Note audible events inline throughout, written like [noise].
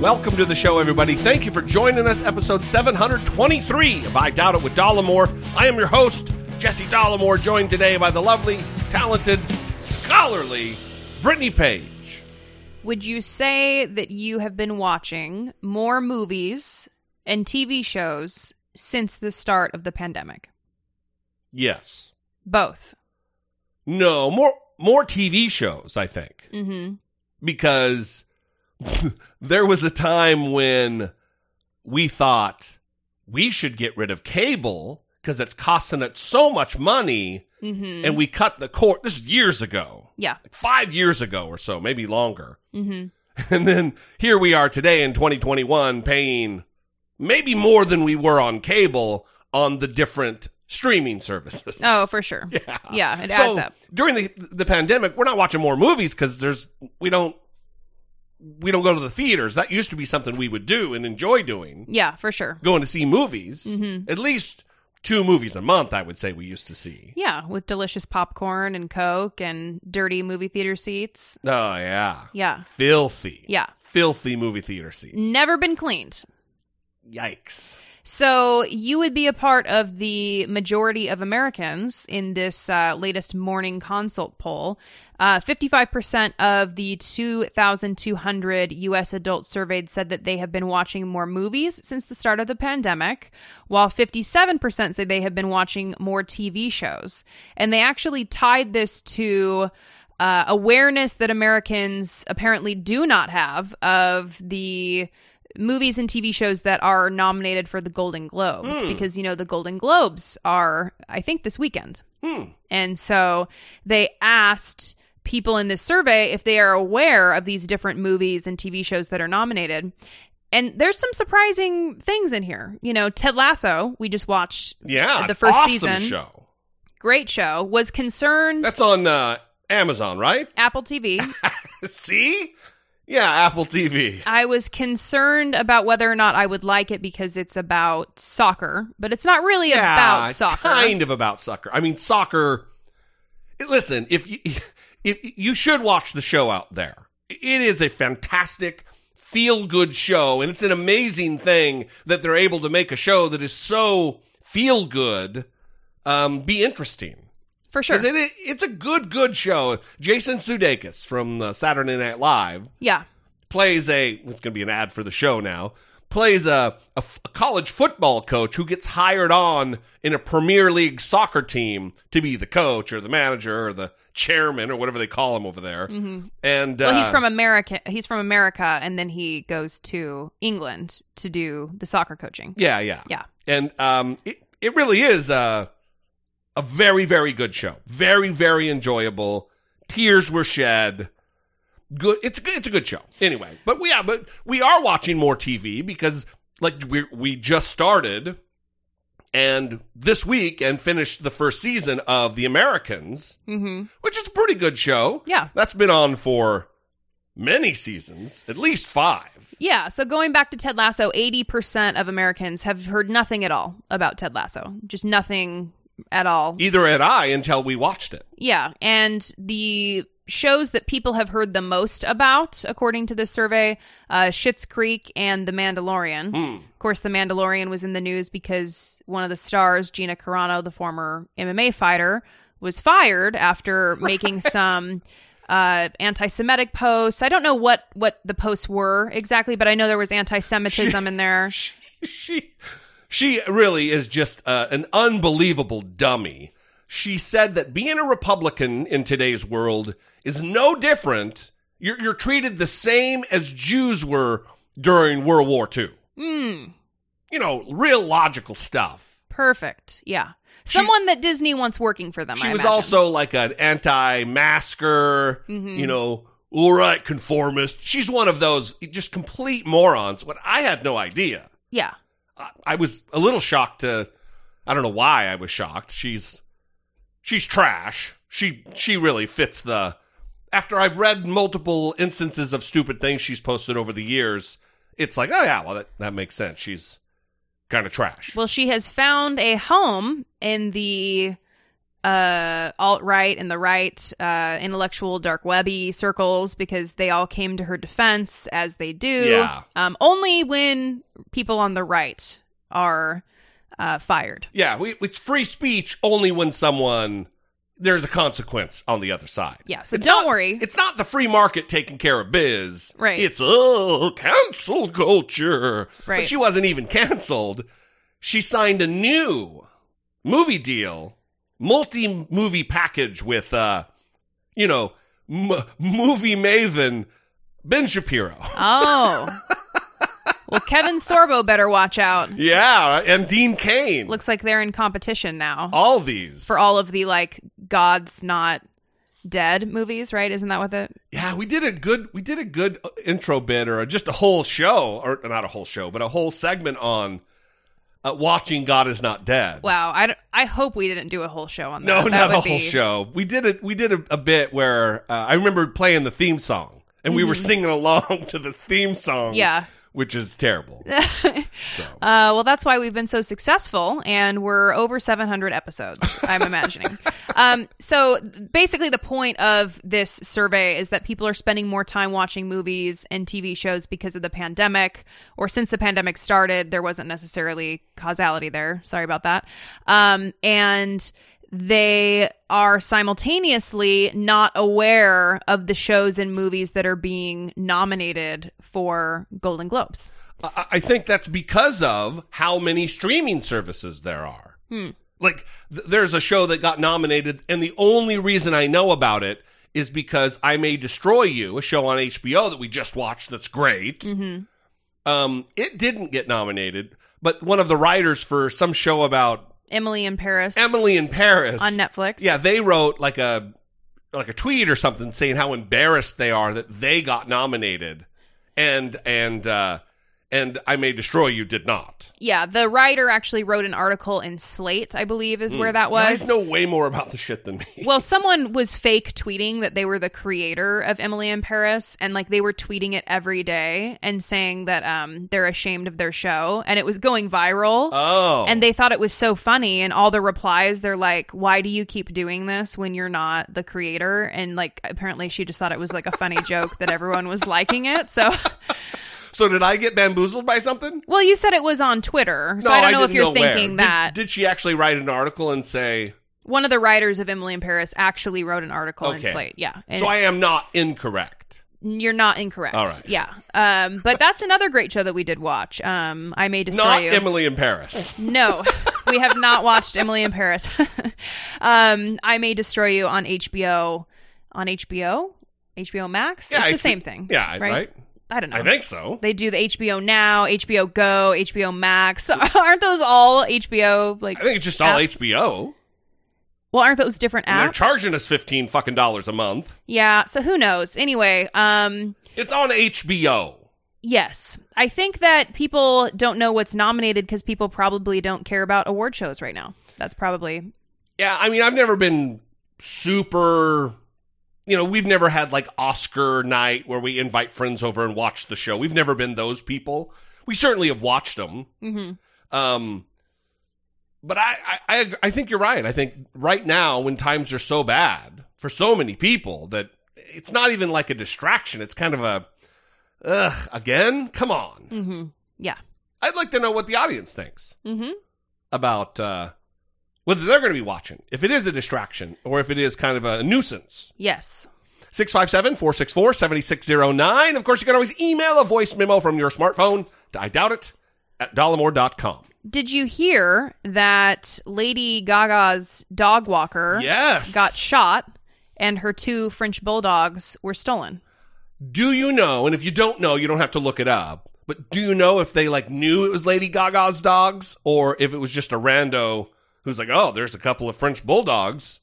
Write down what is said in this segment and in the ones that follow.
Welcome to the show, everybody. Thank you for joining us, episode 723 of I Doubt It with Dollemore. I am your host, Jesse Dollemore, joined today by the lovely, talented, scholarly Brittany Page. Would you say that you have been watching more movies and TV shows since the start of the pandemic? Yes. Both. No, more more TV shows, I think. Mm-hmm. Because [laughs] there was a time when we thought we should get rid of cable because it's costing us so much money Mm-hmm. and we cut the cord. This is years ago. yeah. like five years ago or so, maybe longer. Mm-hmm. [laughs] And then here we are today in 2021 paying maybe more than we were on cable on the different streaming services. Oh, for sure. [laughs] yeah. Yeah, it So, adds up. During the the pandemic, we're not watching more movies because there's we don't we don't go to the theaters. That used to be something we would do and enjoy doing. Yeah, for sure. Going to see movies. Mm-hmm. At least two movies a month, I would say we used to see. Yeah, with delicious popcorn and Coke and dirty movie theater seats. Oh yeah. Yeah. Filthy. Yeah. Filthy movie theater seats. Never been cleaned. Yikes. So you would be a part of the majority of Americans in this uh, latest morning consult poll. Uh, 55% of the 2,200 U.S. adults surveyed said that they have been watching more movies since the start of the pandemic, while 57% say they have been watching more TV shows. And they actually tied this to uh, awareness that Americans apparently do not have of the movies and TV shows that are nominated for the Golden Globes because you know the Golden Globes are I think this weekend. And so they asked people in this survey if they are aware of these different movies and TV shows that are nominated. And there's some surprising things in here. You know, Ted Lasso, we just watched Yeah. the first awesome season. show. Great show. Was concerned That's on uh, Amazon, right? Apple TV. [laughs] See? Yeah, Apple TV. I was concerned about whether or not I would like it because it's about soccer, but it's not really Yeah, about soccer. Kind of about soccer. I mean, soccer. Listen, if you if you should watch the show out there, it is a fantastic feel good show, and it's an amazing thing that they're able to make a show that is so feel good, um, be interesting. For sure. It, it's a good, good show. Jason Sudeikis from uh, Saturday Night Live yeah. plays a it's going to be an ad for the show now plays a a college football coach who gets hired on in a premier league soccer team to be the coach or the manager or the chairman or whatever they call him over there and Mm-hmm. Well, he's uh, from America. He's from America, and then he goes to England to do the soccer coaching. yeah yeah Yeah. and um it, it really is uh, a very very good show very very enjoyable tears were shed good it's a good it's a good show anyway but we yeah but we are watching more tv because like we we just started and this week and finished the first season of the americans Mm-hmm. which is a pretty good show Yeah. that's been on for many seasons at least five Yeah. So going back to Ted Lasso, 80% of Americans have heard nothing at all about Ted Lasso. Just nothing at all. either had i until we watched it Yeah, and the shows that people have heard the most about, according to this survey, uh, Schitt's Creek and The Mandalorian. Of course, The Mandalorian was in the news because one of the stars, Gina Carano, the former MMA fighter, was fired after [laughs] making some uh, anti-Semitic posts. I don't know what what the posts were exactly, but I know there was anti-Semitism in there. [laughs] she she really is just uh, an unbelievable dummy. She said that being a Republican in today's world is no different. You're, you're treated the same as Jews were during World War II. Hmm. You know, real logical stuff. Perfect. Yeah. Someone that Disney wants working for them. She I was imagine. also like an anti-masker, Mm-hmm. you know, all right, conformist. She's one of those just complete morons. But I had no idea. yeah. I, was a little shocked to. I don't know why I was shocked. She's she's trash. She she really fits the. After I've read multiple instances of stupid things she's posted over the years, it's like, oh yeah, well that that makes sense. She's kind of trash. Well, she has found a home in the uh, alt right and the right uh, intellectual dark webby circles because they all came to her defense as they do. Yeah. Um, only when people on the right are uh, fired. Yeah, we, it's free speech only when someone there's a consequence on the other side. Yeah, so It's don't not- worry. It's not the free market taking care of biz. Right. It's oh cancel culture. Right. But she wasn't even canceled. She signed a new movie deal, multi movie package with uh, you know, m- movie maven Ben Shapiro. Oh. well, Kevin Sorbo better watch out. Yeah, and Dean Cain. Looks like they're in competition now all these for all of the like God's not dead movies, right? Isn't that what it? Yeah, we did a good we did a good uh, intro bit or just a whole show or not a whole show, but a whole segment on uh, watching God is not dead. Wow, I, d- I hope we didn't do a whole show on that. no, That not a would whole be- show. We did it. We did a, a bit where uh, I remember playing the theme song, and we were singing along [laughs] to the theme song. Mm-hmm. Yeah. Which is terrible. [laughs] so Uh, well, that's why we've been so successful, and we're over 700 episodes. I'm imagining. [laughs] um, so basically, the point of this survey is that people are spending more time watching movies and TV shows because of the pandemic, or since the pandemic started, there wasn't necessarily causality there. Sorry about that. Um, and they are simultaneously not aware of the shows and movies that are being nominated for Golden Globes. I, think that's because of how many streaming services there are. Like, th- there's a show that got nominated, and the only reason I know about it is because I May Destroy You, a show on HBO that we just watched that's great. Um, it didn't get nominated, but one of the writers for some show about Emily in Paris Emily in Paris on Netflix. yeah, they wrote like a like a tweet or something saying how embarrassed they are that they got nominated, and and uh, and I May Destroy You did not. Yeah, the writer actually wrote an article in Slate, I believe, is where that was. Guys know way more about the shit than me. [laughs] well, someone was fake tweeting that they were the creator of Emily in Paris, and like they were tweeting it every day and saying that um they're ashamed of their show, and it was going viral. Oh, And they thought it was so funny, and all the replies, they're like, "Why do you keep doing this when you're not the creator?" And like, apparently, she just thought it was like a funny [laughs] joke that everyone was liking it. So, [laughs] so did I get bamboozled by something? well, you said it was on Twitter, so no, I don't know if you're where. thinking Did- that. Did, she actually write an article and say? one of the writers of Emily in Paris actually wrote an article Okay. in Slate. Yeah. So I am not incorrect. you're not incorrect. All right. Yeah. Um, but that's another great show that we did watch. Um, I may destroy Not you. Emily in Paris. [laughs] no, we have not watched Emily in Paris. [laughs] um, I may destroy you on HBO. On HBO, HBO Max. Yeah, it's the same thing. Yeah, right. I don't know. I think so. they do the HBO Now, HBO Go, HBO Max. [laughs] Aren't those all HBO? Like, I think it's just all HBO. well, aren't those different And apps? they're charging us fifteen fucking dollars a month. Yeah. So who knows? Anyway, um, It's on HBO. Yes. I think that people don't know what's nominated because people probably don't care about award shows right now. That's probably. Yeah, I mean, I've never been super. You know, we've never had like Oscar night where we invite friends over and watch the show. We've never been those people. We certainly have watched them. Mm-hmm. Um, but I, I, I, think you're right. I think right now, when times are so bad for so many people, that it's not even like a distraction. It's kind of a, ugh, again? Come on. Mm-hmm. Yeah. I'd like to know what the audience thinks Mm-hmm. about uh, whether they're going to be watching, if it is a distraction or if it is kind of a nuisance. Yes. 657 464 7609. Of course, you can always email a voice memo from your smartphone to I doubt it at dollemore.com. Did you hear that Lady Gaga's dog walker Yes. got shot and her two French bulldogs were stolen? Do you know, and if you don't know, you don't have to look it up, but do you know if they like knew it was Lady Gaga's dogs or if it was just a rando who's like, "Oh, there's a couple of French bulldogs.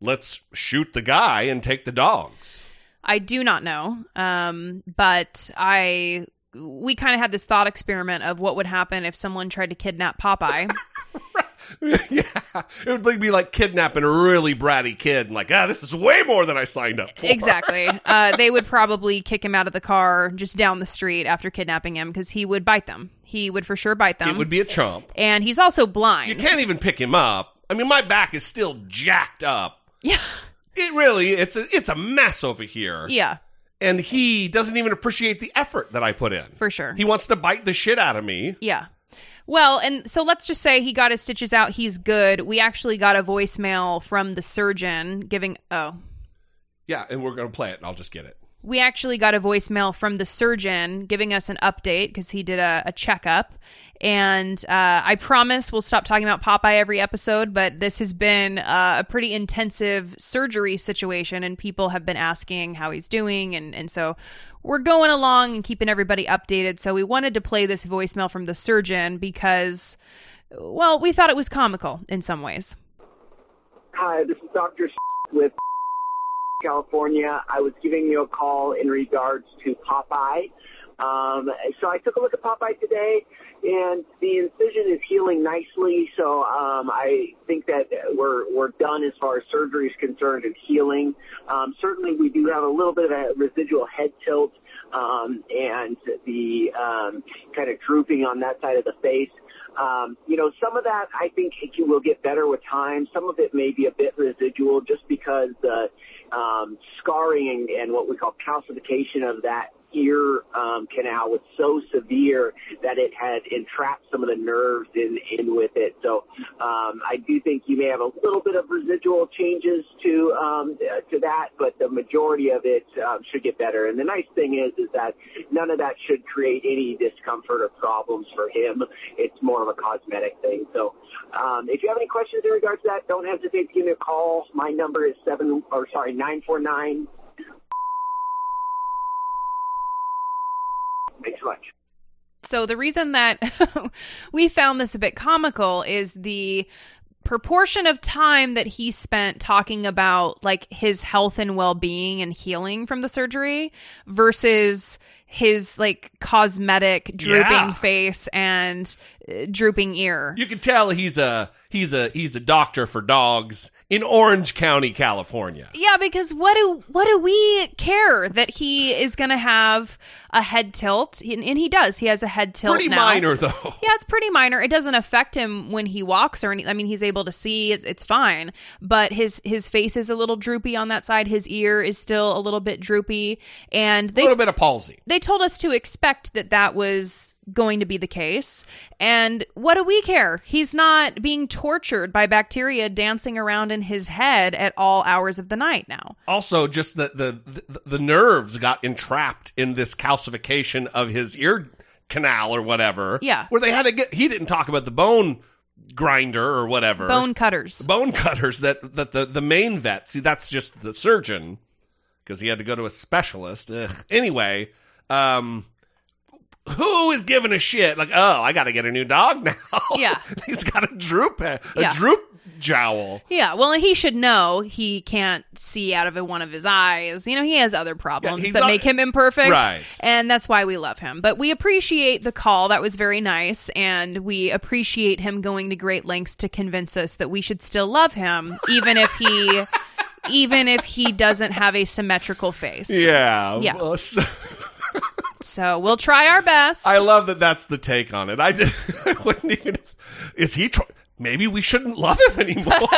Let's shoot the guy and take the dogs." I do not know. Um, but I we kind of had this thought experiment of what would happen if someone tried to kidnap Popeye. [laughs] yeah, it would be like kidnapping a really bratty kid and like, ah, this is way more than I signed up for. exactly. [laughs] Uh, they would probably kick him out of the car just down the street after kidnapping him because he would bite them. He would for sure bite them. It would be a chomp. and he's also blind. You can't even pick him up. I mean, my back is still jacked up. Yeah. [laughs] It really, it's a, it's a mess over here. Yeah, And he doesn't even appreciate the effort that I put in. for sure. He wants to bite the shit out of me. Yeah. Well, and so let's just say he got his stitches out. He's good. We actually got a voicemail from the surgeon giving. Oh, Yeah, and we're going to play it, and I'll just get it. We actually got a voicemail from the surgeon giving us an update because he did a, a checkup. And uh, I promise we'll stop talking about Popeye every episode, but this has been uh, a pretty intensive surgery situation, and people have been asking how he's doing. And, and so we're going along and keeping everybody updated. So we wanted to play this voicemail from the surgeon because, well, we thought it was comical in some ways. Hi, this is Dr. with California. I was giving you a call in regards to Popeye. Um, so I took a look at Popeye today, and the incision is healing nicely. So um, I think that we're we're done as far as surgery is concerned and healing. Um, certainly, we do have a little bit of a residual head tilt um, and the um, kind of drooping on that side of the face. Um, you know, some of that I think it will get better with time. Some of it may be a bit residual just because the um, scarring and, and what we call calcification of that ear um, canal was so severe that it had entrapped some of the nerves in, in with it. So um, I do think you may have a little bit of residual changes to um, to that, but the majority of it um, should get better. And the nice thing is is that none of that should create any discomfort or problems for him. It's more of a cosmetic thing. So um, if you have any questions in regards to that, don't hesitate to give me a call. My number is seven or sorry nine four nine. Thanks so much. So the reason that [laughs] we found this a bit comical is the proportion of time that he spent talking about like his health and well-being and healing from the surgery versus his like cosmetic drooping Yeah. face and drooping ear. You can tell he's a he's a he's a doctor for dogs in Orange County, California. Yeah, because what do what do we care that he is going to have a head tilt? And, and he does. He has a head tilt Pretty now. minor though. Yeah, it's pretty minor. It doesn't affect him when he walks or any. I mean, he's able to see. It's it's fine. But his his face is a little droopy on that side. His ear is still a little bit droopy, and A they little bit of palsy. they told us to expect that that was going to be the case. And what do we care? He's not being tortured by bacteria dancing around in his head at all hours of the night now. Also, just the the the, the nerves got entrapped in this calcification of his ear canal or whatever. Yeah. where they had to get. He didn't talk about the bone grinder or whatever. Bone cutters. bone cutters that that the the main vet. See, that's just the surgeon because he had to go to a specialist. Ugh. Anyway, um. Who is giving a shit? Like, oh, I got to get a new dog [laughs] now. Yeah. [laughs] he's got a droop, a Yeah. droop jowl. Yeah, well, and he should know he can't see out of one of his eyes. You know, he has other problems he's that not- make him imperfect. Right. And that's why we love him. But we appreciate the call. That was very nice. And we appreciate him going to great lengths to convince us that we should still love him, [laughs] even if he. Even if he doesn't have a symmetrical face. Yeah, Yeah. well, so- So we'll try our best. I love that. That's the take on it. I did. [laughs] I wouldn't even. Is he? Tr- Maybe we shouldn't love him anymore.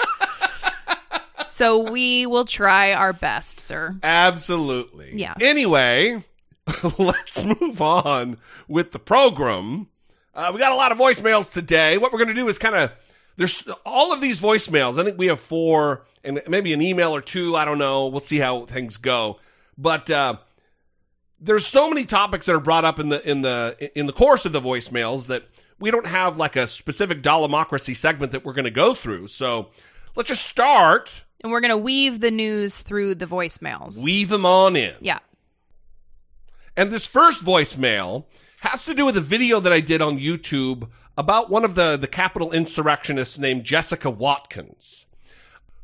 [laughs] so we will try our best, sir. Absolutely. Yeah. Anyway, [laughs] let's move on with the program. Uh, we got a lot of voicemails today. What we're going to do is kind of there's all of these voicemails. I think we have four and maybe an email or two. I don't know. We'll see how things go. But uh, there's so many topics that are brought up in the in the in the course of the voicemails that we don't have like a specific Dollemocracy segment that we're going to go through. So let's just start. And we're going to weave the news through the voicemails. Weave them on in. yeah. And this first voicemail has to do with a video that I did on YouTube about one of the, the Capitol insurrectionists named Jessica Watkins,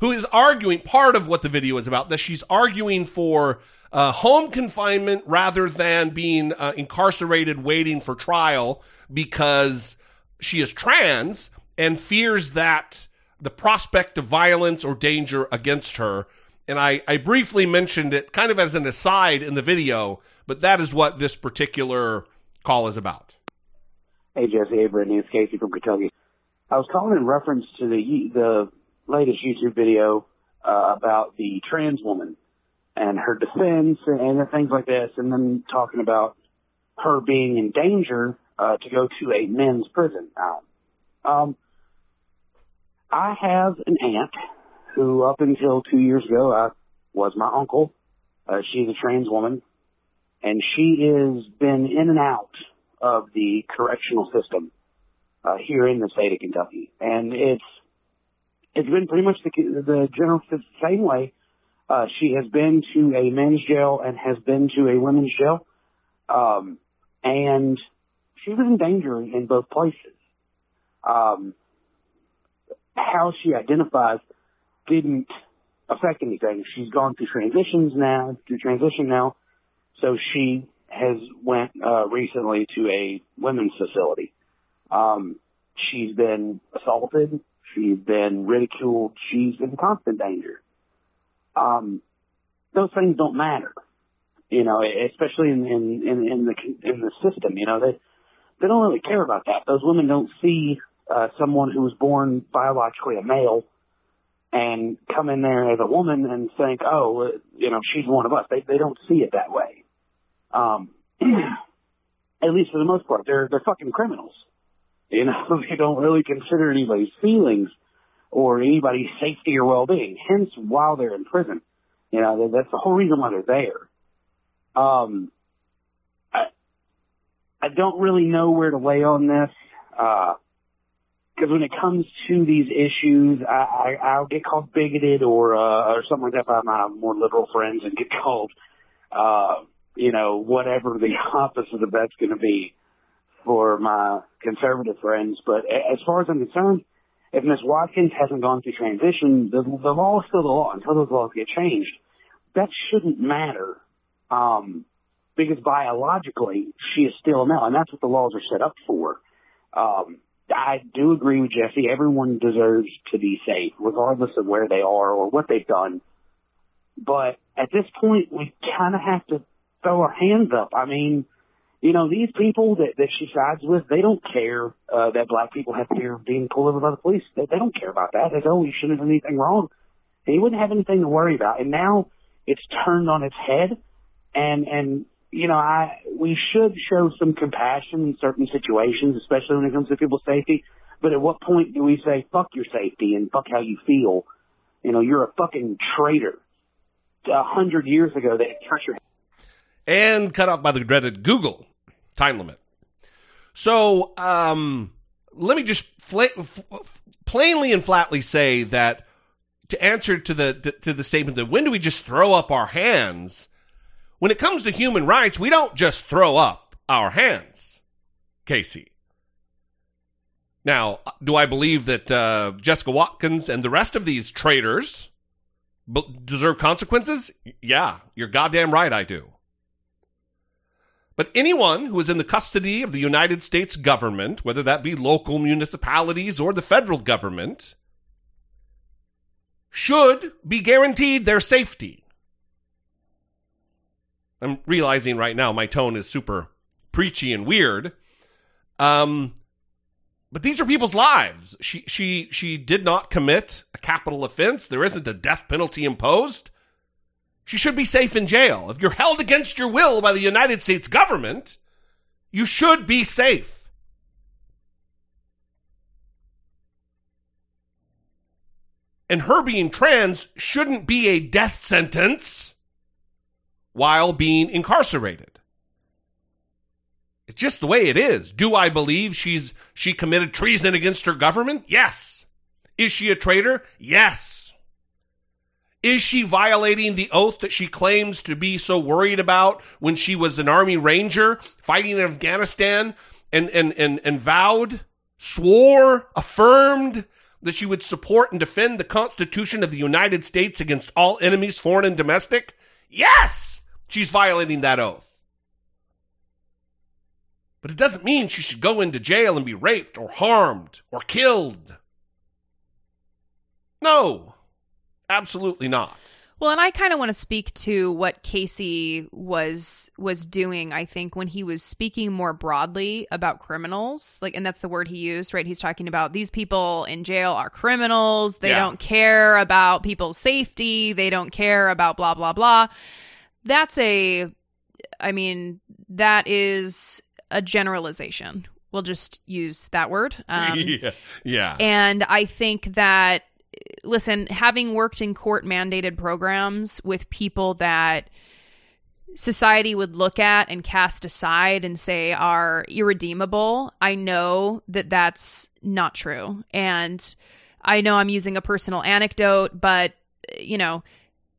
who is arguing part of what the video is about, that she's arguing for uh, home confinement rather than being uh, incarcerated waiting for trial because she is trans and fears that the prospect of violence or danger against her. And I, I briefly mentioned it kind of as an aside in the video, but that is what this particular call is about. Hey, Jesse. Hey, Brittany. It's Casey from Kentucky. I was calling in reference to the the latest YouTube video uh, about the trans woman and her defense and, things like this, and then talking about her being in danger uh, to go to a men's prison. Um, I have an aunt who, up until two years ago, I was my uncle. Uh, she's a trans woman, and she has been in and out of the correctional system uh, here in the state of Kentucky, and it's it's been pretty much the, the general the same way. Uh, she has been to a men's jail and has been to a women's jail, um, and she was in danger in both places. Um, how she identifies didn't affect anything. She's gone through transitions now, through transition now, so she has went uh, recently to a women's facility. Um, she's been assaulted. She's been ridiculed. She's in constant danger. Um, those things don't matter, you know, especially in, in, in, in the, in the system, you know, they, they don't really care about that. Those women don't see, uh, someone who was born biologically a male and come in there as a woman and think, oh, you know, she's one of us. They, they don't see it that way. Um, [clears throat] at least for the most part, they're, they're fucking criminals. You know, [laughs] they don't really consider anybody's feelings or anybody's safety or well-being. Hence, while they're in prison, you know, that's the whole reason why they're there. Um, I, I don't really know where to lay on this, uh, because when it comes to these issues, I, I, I'll get called bigoted or, uh, or something like that by my more liberal friends and get [laughs] called, uh, you know, whatever the [laughs] opposite of that's going to be for my conservative friends. But as far as I'm concerned, if Ms. Watkins hasn't gone through transition, the, the law is still the law until those laws get changed. That shouldn't matter, um, because biologically she is still a male, and that's what the laws are set up for. Um, I do agree with Jesse. Everyone deserves to be safe, regardless of where they are or what they've done. But at this point, we kind of have to throw our hands up. I mean, you know, these people that, that she sides with, they don't care uh, that black people have fear of being pulled over by the police. They, they don't care about that. They go, oh, you shouldn't have done anything wrong. And he wouldn't have anything to worry about. And now it's turned on its head. And, and, you know, I, we should show some compassion in certain situations, especially when it comes to people's safety. But at what point do we say, fuck your safety and fuck how you feel? You know, you're a fucking traitor. A hundred years ago, they cut your and cut off by the dreaded Google time limit. So, um, let me just fl- plainly and flatly say that to answer to the to, to the statement that when do we just throw up our hands? When it comes to human rights, we don't just throw up our hands, Casey. Now, do I believe that uh, Jessica Watkins and the rest of these traitors deserve consequences? Yeah, you're goddamn right, I do. But anyone who is in the custody of the United States government, whether that be local municipalities or the federal government, should be guaranteed their safety. I'm realizing right now my tone is super preachy and weird. Um, but these are people's lives. She she she did not commit a capital offense. There isn't a death penalty imposed. She should be safe in jail. If you're held against your will by the United States government, you should be safe. And her being trans shouldn't be a death sentence while being incarcerated. It's just the way it is. Do I believe she's she committed treason against her government? Yes. Is she a traitor? Yes. Is she violating the oath that she claims to be so worried about when she was an Army Ranger fighting in Afghanistan and, and, and, and vowed swore, affirmed that she would support and defend the Constitution of the United States against all enemies, foreign and domestic, yes, she's violating that oath. But it doesn't mean she should go into jail and be raped or harmed or killed. No, absolutely not. Well, and I kind of want to speak to what Casey was was doing. I think when he was speaking more broadly about criminals, like, and that's the word he used, right? He's talking about these people in jail are criminals. They Yeah. don't care about people's safety. They don't care about blah blah blah. That's a, I mean, that is a generalization. We'll just use that word. [laughs] Um, yeah. Yeah. and I think that, listen, having worked in court mandated programs with people that society would look at and cast aside and say are irredeemable, I know that that's not true. And I know I'm using a personal anecdote, but, you know,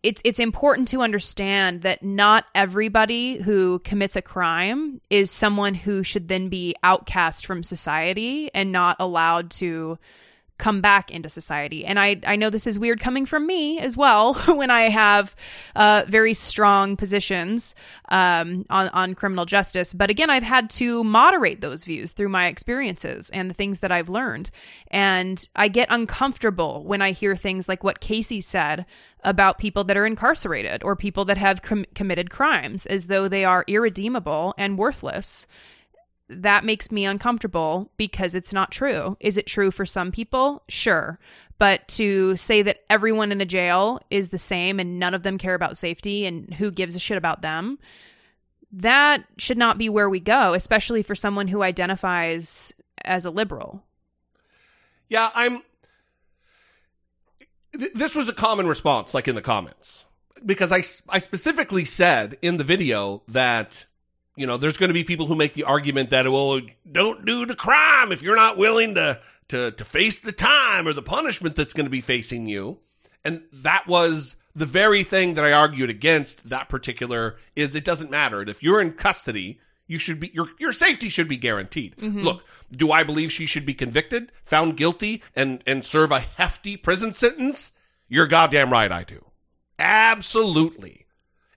it's it's important to understand that not everybody who commits a crime is someone who should then be outcast from society and not allowed to come back into society. And I I know this is weird coming from me as well [laughs] when I have uh, very strong positions um, on on criminal justice. But again, I've had to moderate those views through my experiences and the things that I've learned. And I get uncomfortable when I hear things like what Casey said about people that are incarcerated or people that have com- committed crimes as though they are irredeemable and worthless that makes me uncomfortable because it's not true. Is it true for some people? Sure. But to say that everyone in a jail is the same and none of them care about safety and who gives a shit about them, that should not be where we go, especially for someone who identifies as a liberal. Yeah, I'm. th- This was a common response, like in the comments, because I, I specifically said in the video that, you know, there's going to be people who make the argument that, well, don't do the crime if you're not willing to, to, to face the time or the punishment that's going to be facing you. And that was the very thing that I argued against that particular is it doesn't matter. If you're in custody, you should be your your safety should be guaranteed. Mm-hmm. Look, do I believe she should be convicted, found guilty, and and serve a hefty prison sentence? You're goddamn right I do. Absolutely.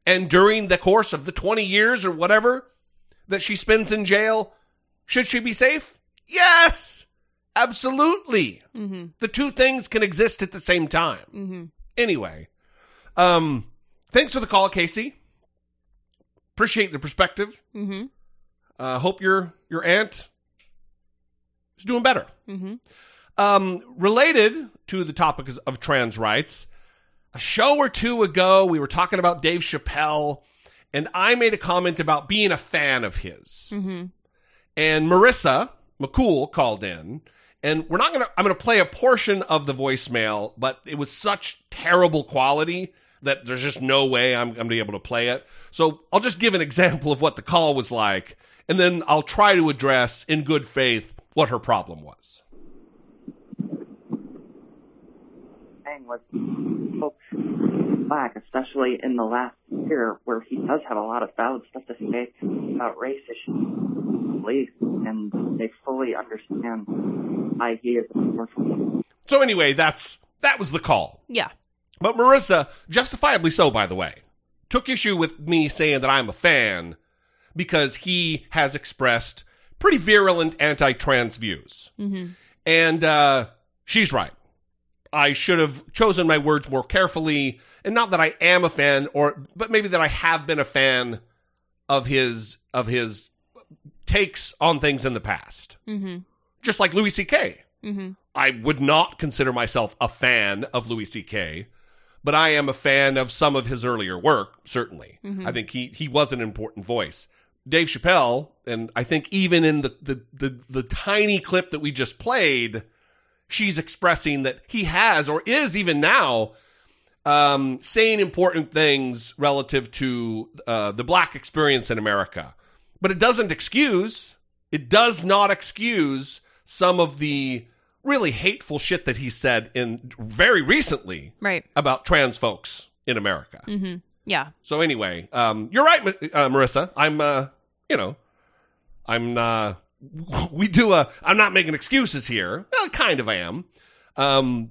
And during the course of the 20 years or whatever that she spends in jail, should she be safe? Yes. Absolutely. Mm-hmm. The two things can exist at the same time. Mm-hmm. Anyway, um, thanks for the call, Casey. Appreciate the perspective. Mm-hmm. Uh, hope your your aunt is doing better. Mm-hmm. Um, related to the topic of- of trans rights, a show or two ago, we were talking about Dave Chappelle, and I made a comment about being a fan of his. Mm-hmm. And Marissa McCool called in, and we're not gonna. I'm gonna play a portion of the voicemail, but it was such terrible quality that there's just no way I'm, I'm gonna be able to play it. So I'll just give an example of what the call was like, and then I'll try to address in good faith what her problem was. thing with folks black, especially in the last year, where he does have a lot of valid stuff to say about race issues, beliefs, and they fully understand why he is a powerful. So anyway, that's that was the call. Yeah. But Marissa, justifiably so, by the way, took issue with me saying that I'm a fan because he has expressed pretty virulent anti-trans views, Mm-hmm. and uh, she's right. I should have chosen my words more carefully, and not that I am a fan, or but maybe that I have been a fan of his of his takes on things in the past, Mm-hmm. just like Louis C.K. Mm-hmm. I would not consider myself a fan of Louis C.K., but I am a fan of some of his earlier work, certainly. I think he, he was an important voice. Dave Chappelle, and I think even in the, the, the, the tiny clip that we just played, she's expressing that he has, or is even now, um, saying important things relative to uh, the black experience in America. But it doesn't excuse, it does not excuse some of the really hateful shit that he said in very recently Right. about trans folks in America. Mm-hmm. Yeah. So anyway, um, you're right, uh, Marissa. I'm, uh, you know, I'm uh, [laughs] we do a. I'm not making excuses here. Well, kind of I am. Um,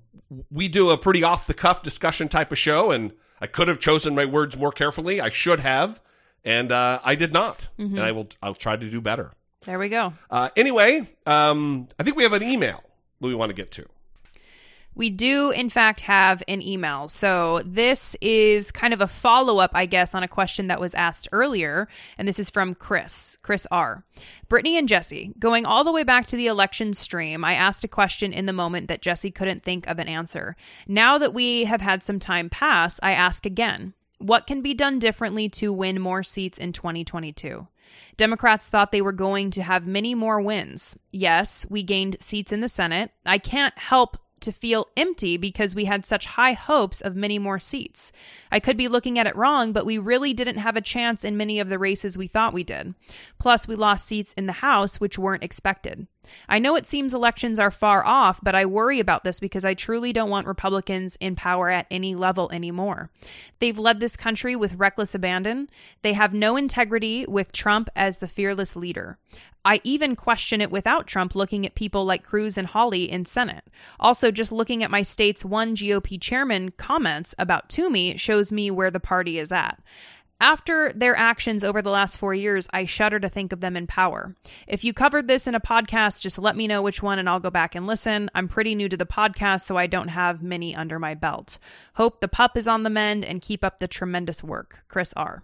we do a pretty off the cuff discussion type of show, and I could have chosen my words more carefully. I should have, and uh, I did not. And I will. I'll try to do better. There we go. Uh, anyway, um, I think we have an email that we want to get to. We do, in fact, have an email. So, this is kind of a follow up, I guess, on a question that was asked earlier. And this is from Chris, Chris R. Brittany and Jesse, going all the way back to the election stream, I asked a question in the moment that Jesse couldn't think of an answer. Now that we have had some time pass, I ask again. What can be done differently to win more seats in 2022? Democrats thought they were going to have many more wins. Yes, we gained seats in the Senate. I can't help to feel empty because we had such high hopes of many more seats. I could be looking at it wrong, but we really didn't have a chance in many of the races we thought we did. Plus, we lost seats in the House, which weren't expected. I know it seems elections are far off, but I worry about this because I truly don't want Republicans in power at any level anymore. They've led this country with reckless abandon. They have no integrity with Trump as the fearless leader. I even question it without Trump looking at people like Cruz and Hawley in Senate. Also, just looking at my state's one GOP chairman comments about Toomey shows me where the party is at. After their actions over the last four years, I shudder to think of them in power. If you covered this in a podcast, just let me know which one and I'll go back and listen. I'm pretty new to the podcast, so I don't have many under my belt. Hope the pup is on the mend and keep up the tremendous work. Chris R.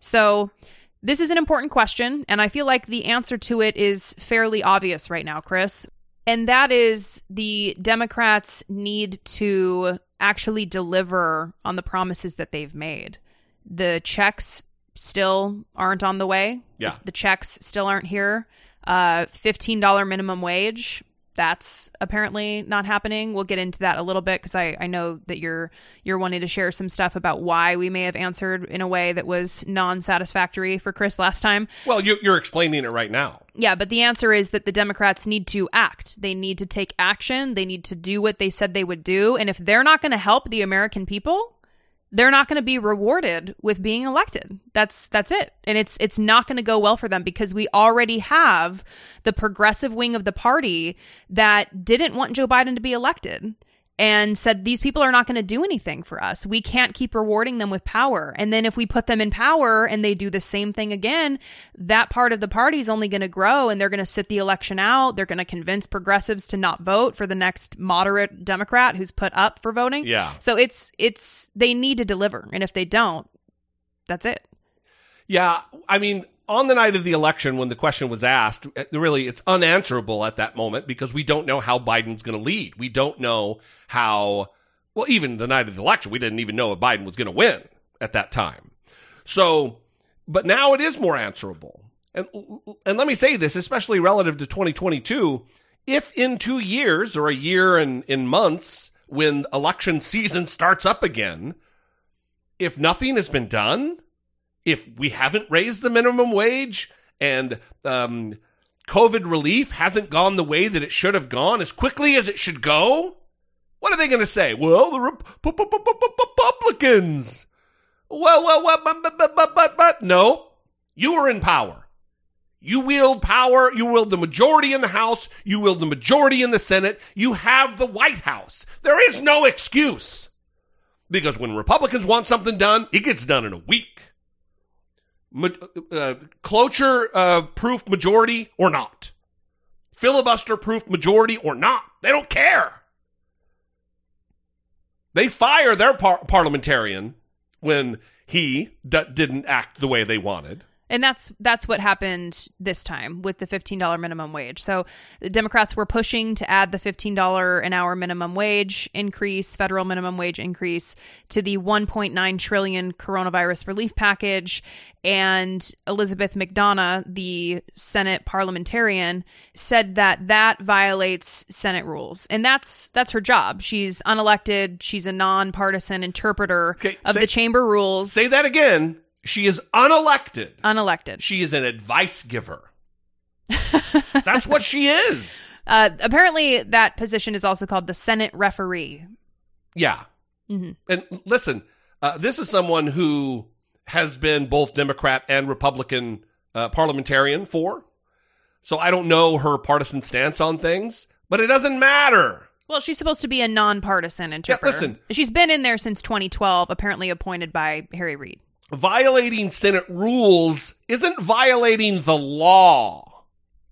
So, this is an important question, and I feel like the answer to it is fairly obvious right now, Chris. And that is the Democrats need to actually deliver on the promises that they've made. The checks still aren't on the way. Yeah. The, the checks still aren't here. Uh, $15 minimum wage. That's apparently not happening. We'll get into that a little bit because I, I know that you're you're wanting to share some stuff about why we may have answered in a way that was non-satisfactory for Chris last time. Well, you, you're explaining it right now. Yeah, but the answer is that the Democrats need to act. They need to take action. They need to do what they said they would do. And if they're not going to help the American people, they're not going to be rewarded with being elected. That's that's it. And it's it's not going to go well for them because we already have the progressive wing of the party that didn't want Joe Biden to be elected and said these people are not going to do anything for us. We can't keep rewarding them with power. And then if we put them in power and they do the same thing again, that part of the party is only going to grow and they're going to sit the election out. They're going to convince progressives to not vote for the next moderate Democrat who's put up for voting. Yeah. So it's it's they need to deliver. And if they don't, that's it. Yeah, I mean, on the night of the election, when the question was asked, really, it's unanswerable at that moment because we don't know how Biden's going to lead. We don't know how, well, even the night of the election, we didn't even know if Biden was going to win at that time. So, but now it is more answerable. And, and let me say this, especially relative to 2022, if in two years or a year and in months, when election season starts up again, if nothing has been done, if we haven't raised the minimum wage and um, COVID relief hasn't gone the way that it should have gone as quickly as it should go, what are they going to say? Well, the Rep- pu- pu- pu- pu- pu- Republicans. Well, well, well, but, but, but, but, but, no. You are in power. You wield power. You wield the majority in the House. You wield the majority in the Senate. You have the White House. There is no excuse. Because when Republicans want something done, it gets done in a week. Uh, cloture uh, proof majority or not. Filibuster proof majority or not. They don't care. They fire their par- parliamentarian when he d- didn't act the way they wanted. And that's that's what happened this time with the $15 minimum wage. So the Democrats were pushing to add the $15 an hour minimum wage increase, federal minimum wage increase to the 1.9 trillion coronavirus relief package and Elizabeth MacDonough, the Senate parliamentarian, said that that violates Senate rules. And that's that's her job. She's unelected, she's a nonpartisan interpreter Okay, of say- the chamber rules. Say that again. She is unelected. unelected. She is an advice giver. [laughs] That's what she is. Uh, apparently, that position is also called the Senate referee. Yeah. Mm-hmm. And listen, uh, this is someone who has been both Democrat and Republican uh, parliamentarian for. So I don't know her partisan stance on things, but it doesn't matter. Well, she's supposed to be a nonpartisan interpreter. Yeah, listen. she's been in there since 2012, apparently appointed by Harry Reid. Violating Senate rules isn't violating the law.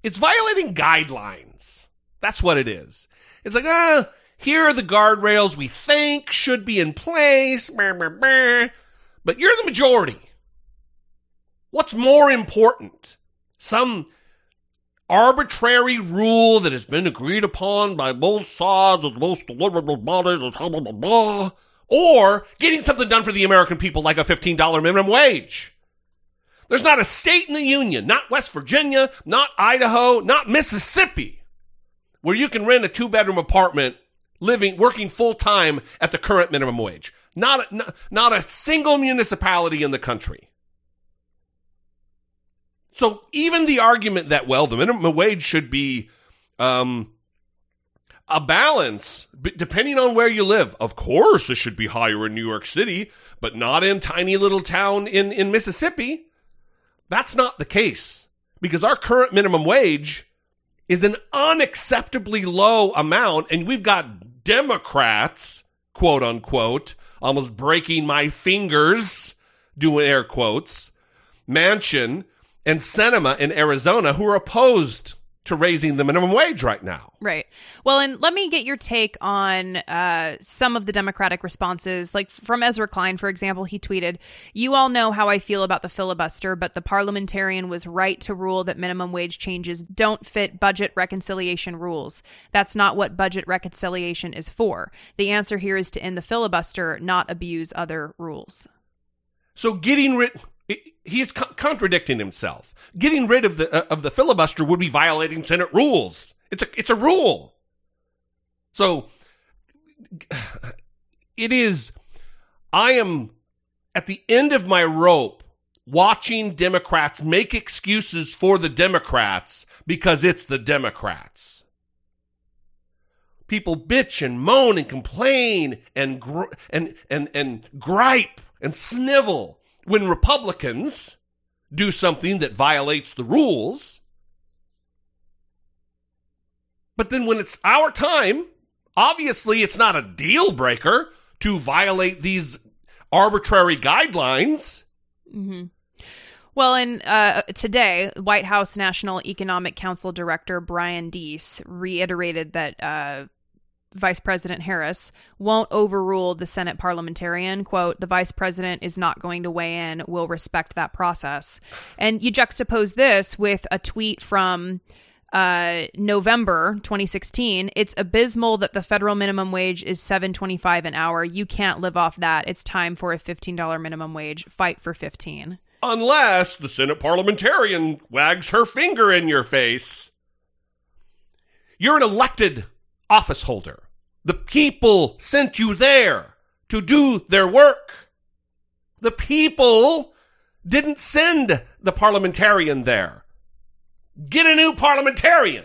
It's violating guidelines. That's what it is. It's like, ah, here are the guardrails we think should be in place. But you're the majority. What's more important? Some arbitrary rule that has been agreed upon by both sides of the most deliberate bodies, blah, blah, blah, blah, or getting something done for the American people like a $15 minimum wage. There's not a state in the union, not West Virginia, not Idaho, not Mississippi, where you can rent a two bedroom apartment living, working full time at the current minimum wage. Not not, not a single municipality in the country. So even the argument that well, the minimum wage should be um, a balance depending on where you live. Of course, it should be higher in New York City, but not in tiny little town in in Mississippi. That's not the case because our current minimum wage is an unacceptably low amount, and we've got Democrats, quote unquote, almost breaking my fingers, doing air quotes, Manchin and Sinema in Arizona who are opposed to raising the minimum wage right now. Right. Well, and let me get your take on uh, some of the Democratic responses. Like from Ezra Klein, for example, he tweeted, You all know how I feel about the filibuster, but the parliamentarian was right to rule that minimum wage changes don't fit budget reconciliation rules. That's not what budget reconciliation is for. The answer here is to end the filibuster, not abuse other rules. So getting rid he's co- contradicting himself. Getting rid of the uh, of the filibuster would be violating Senate rules. It's a it's a rule. So [sighs] it is I am at the end of my rope watching Democrats make excuses for the Democrats because it's the Democrats. People bitch and moan and complain and gr- and and and gripe and snivel when Republicans do something that violates the rules. But then when it's our time, obviously it's not a deal breaker to violate these arbitrary guidelines. Mm-hmm. Well, and uh, today, White House National Economic Council Director Brian Deese reiterated that uh, Vice President Harris won't overrule the Senate parliamentarian. Quote, the vice president is not going to weigh in, We'll respect that process. And you juxtapose this with a tweet from uh, November 2016. It's abysmal that the federal minimum wage is 7.25 an hour. You can't live off that. It's time for a $15 minimum wage. Fight for 15. Unless the Senate parliamentarian wags her finger in your face. You're an elected office holder. The people sent you there to do their work. The people didn't send the parliamentarian there. Get a new parliamentarian.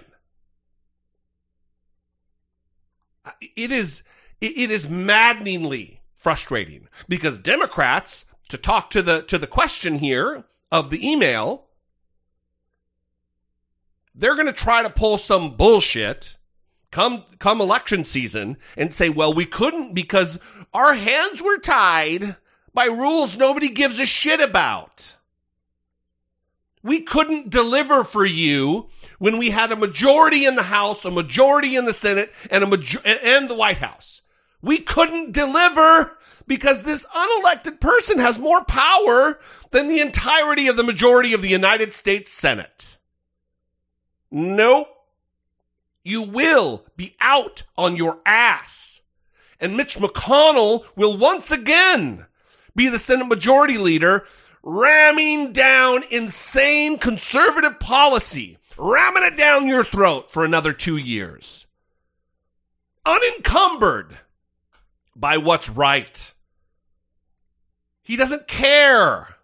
It is it is maddeningly frustrating because Democrats to talk to the to the question here of the email they're going to try to pull some bullshit come come election season and say, "Well, we couldn't because our hands were tied by rules nobody gives a shit about." We couldn't deliver for you when we had a majority in the House, a majority in the Senate, and a major- and the White House. We couldn't deliver because this unelected person has more power than the entirety of the majority of the United States Senate. Nope you will be out on your ass. And Mitch McConnell will once again be the Senate Majority Leader, ramming down insane conservative policy, ramming it down your throat for another two years. Unencumbered by what's right. He doesn't care.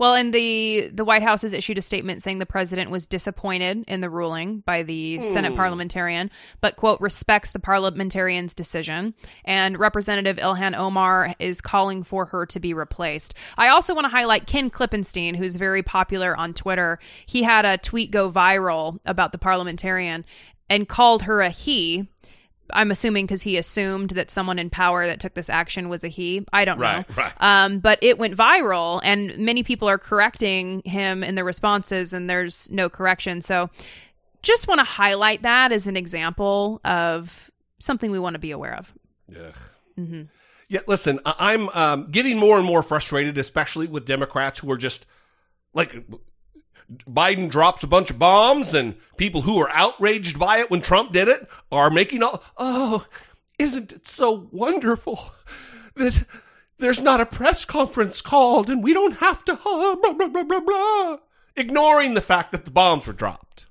Well, and the the White House has issued a statement saying the president was disappointed in the ruling by the Senate hmm. parliamentarian, but quote respects the parliamentarian's decision. And Representative Ilhan Omar is calling for her to be replaced. I also want to highlight Ken Klippenstein, who's very popular on Twitter. He had a tweet go viral about the parliamentarian and called her a he. I'm assuming because he assumed that someone in power that took this action was a he. I don't Right, know. right. Um, but it went viral, and many people are correcting him in the responses, and there's no correction. So, just want to highlight that as an example of something we want to be aware of. Ugh. Yeah, listen, I'm um, getting more and more frustrated, especially with Democrats who are just like Biden drops a bunch of bombs, and people who are outraged by it when Trump did it are making all. Oh, isn't it so wonderful that there's not a press conference called and we don't have to. Blah, blah, blah, blah, blah, ignoring the fact that the bombs were dropped.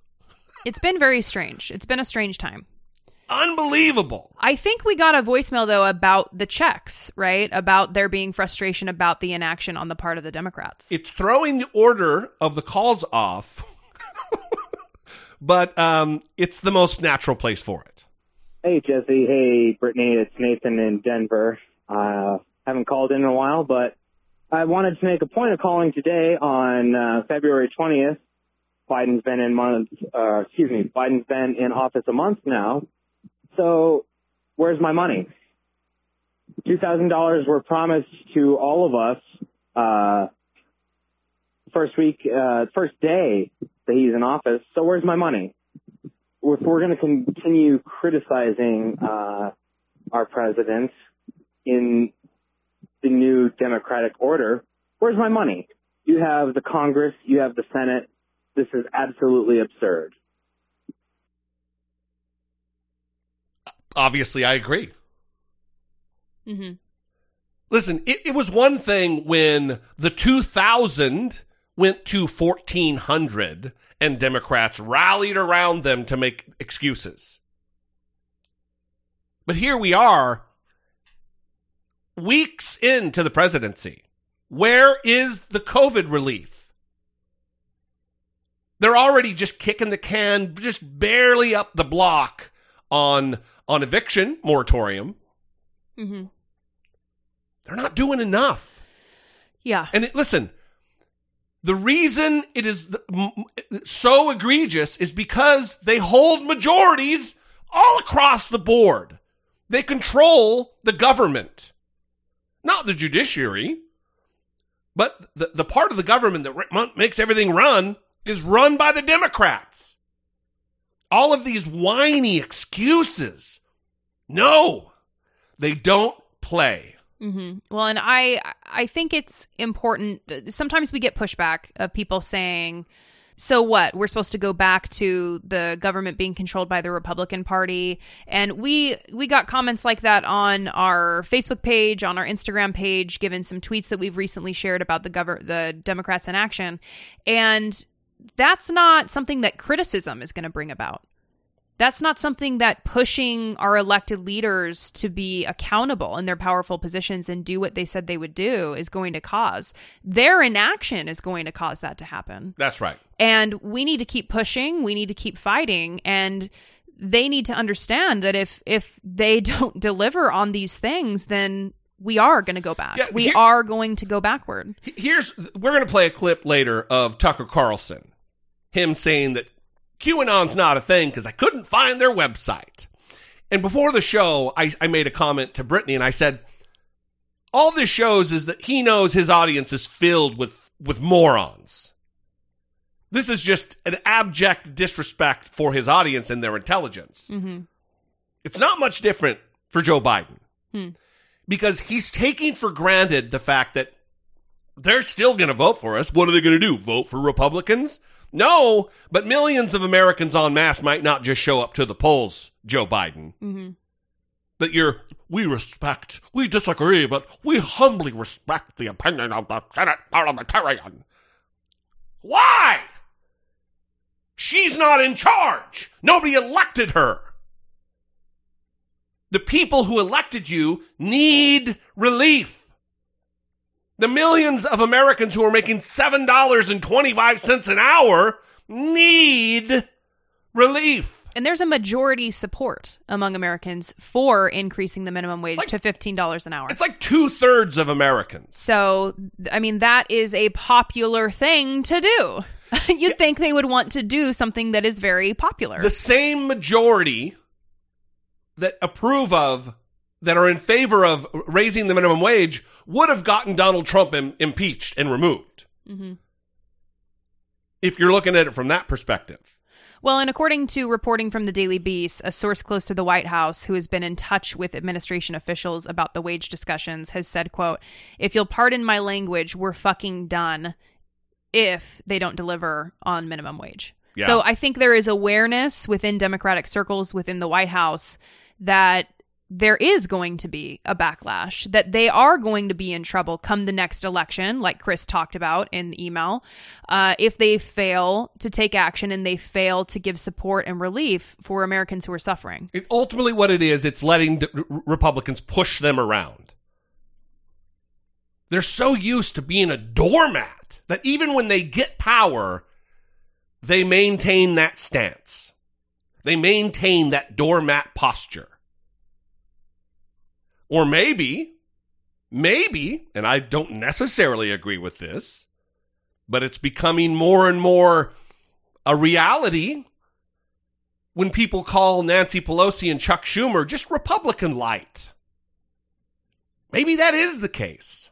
It's been very strange. It's been a strange time. Unbelievable. I think we got a voicemail though about the checks, right? About there being frustration about the inaction on the part of the Democrats. it's throwing the order of the calls off, [laughs] but um, it's the most natural place for it. Hey Jesse, hey Brittany, it's Nathan in Denver. Uh, haven't called in, in a while, but I wanted to make a point of calling today on uh, February 20th. Biden's been in month, uh, excuse me, Biden's been in office a month now. So where's my money? $2,000 were promised to all of us, uh, first week, uh, first day that he's in office. So where's my money? if we're going to continue criticizing uh, our president in the new democratic order, where's my money? You have the Congress, you have the Senate. This is absolutely absurd. Obviously, I agree. Mm-hmm. Listen, it, it was one thing when the 2000 went to 1400 and Democrats rallied around them to make excuses. But here we are, weeks into the presidency. Where is the COVID relief? They're already just kicking the can, just barely up the block on on eviction moratorium. hmm They're not doing enough. Yeah. And it, listen, the reason it is th- m- m- so egregious is because they hold majorities all across the board. They control the government, not the judiciary, but the, the part of the government that makes everything run is run by the Democrats. All of these whiny excuses. No, they don't play. hmm Well, and I I think it's important. Sometimes we get pushback of people saying, "So what? We're supposed to go back to the government being controlled by the Republican Party." And we we got comments like that on our Facebook page, on our Instagram page, given some tweets that we've recently shared about the gover- the Democrats in action, and that's not something that criticism is going to bring about that's not something that pushing our elected leaders to be accountable in their powerful positions and do what they said they would do is going to cause. Their inaction is going to cause that to happen. That's right. And we need to keep pushing, we need to keep fighting and they need to understand that if if they [laughs] don't deliver on these things then we are going to go back. Yeah, we here- are going to go backward. Here's we're going to play a clip later of Tucker Carlson, him saying that QAnon's not a thing because I couldn't find their website. And before the show, I, I made a comment to Brittany and I said, all this shows is that he knows his audience is filled with with morons. This is just an abject disrespect for his audience and their intelligence. Mhm. It's not much different for Joe Biden Hmm. Because he's taking for granted the fact that they're still going to vote for us. What are they going to do? Vote for Republicans? No, but millions of Americans en masse might not just show up to the polls, Joe Biden. Mm-hmm. That you're, we respect, we disagree, but we humbly respect the opinion of the Senate parliamentarian. Why? She's not in charge. Nobody elected her. The people who elected you need relief. The millions of Americans who are making $7.25 an hour need relief. And there's a majority support among Americans for increasing the minimum wage Like- to $15 an hour. It's like two thirds of Americans. So, I mean, that is a popular thing to do. [laughs] You'd think they would want to do something that is very popular. The same majority that approve of, that are in favor of raising the minimum wage, would have gotten Donald Trump im- impeached and removed. Mm-hmm. If you're looking at it from that perspective. Well, and according to reporting from the Daily Beast, a source close to the White House who has been in touch with administration officials about the wage discussions has said, quote, if you'll pardon my language, we're fucking done if they don't deliver on minimum wage. Yeah. So I think there is awareness within Democratic circles within the White House that there is going to be a backlash, that they are going to be in trouble come the next election, like Chris talked about in the email, uh, if they fail to take action and they fail to give support and relief for Americans who are suffering. It, ultimately, what it is, it's letting d- Republicans push them around. They're so used to being a doormat that even when they get power, they maintain that stance. They maintain that doormat posture. Or maybe, maybe, and I don't necessarily agree with this, but it's becoming more and more a reality when people call Nancy Pelosi and Chuck Schumer just Republican light. Maybe that is the case.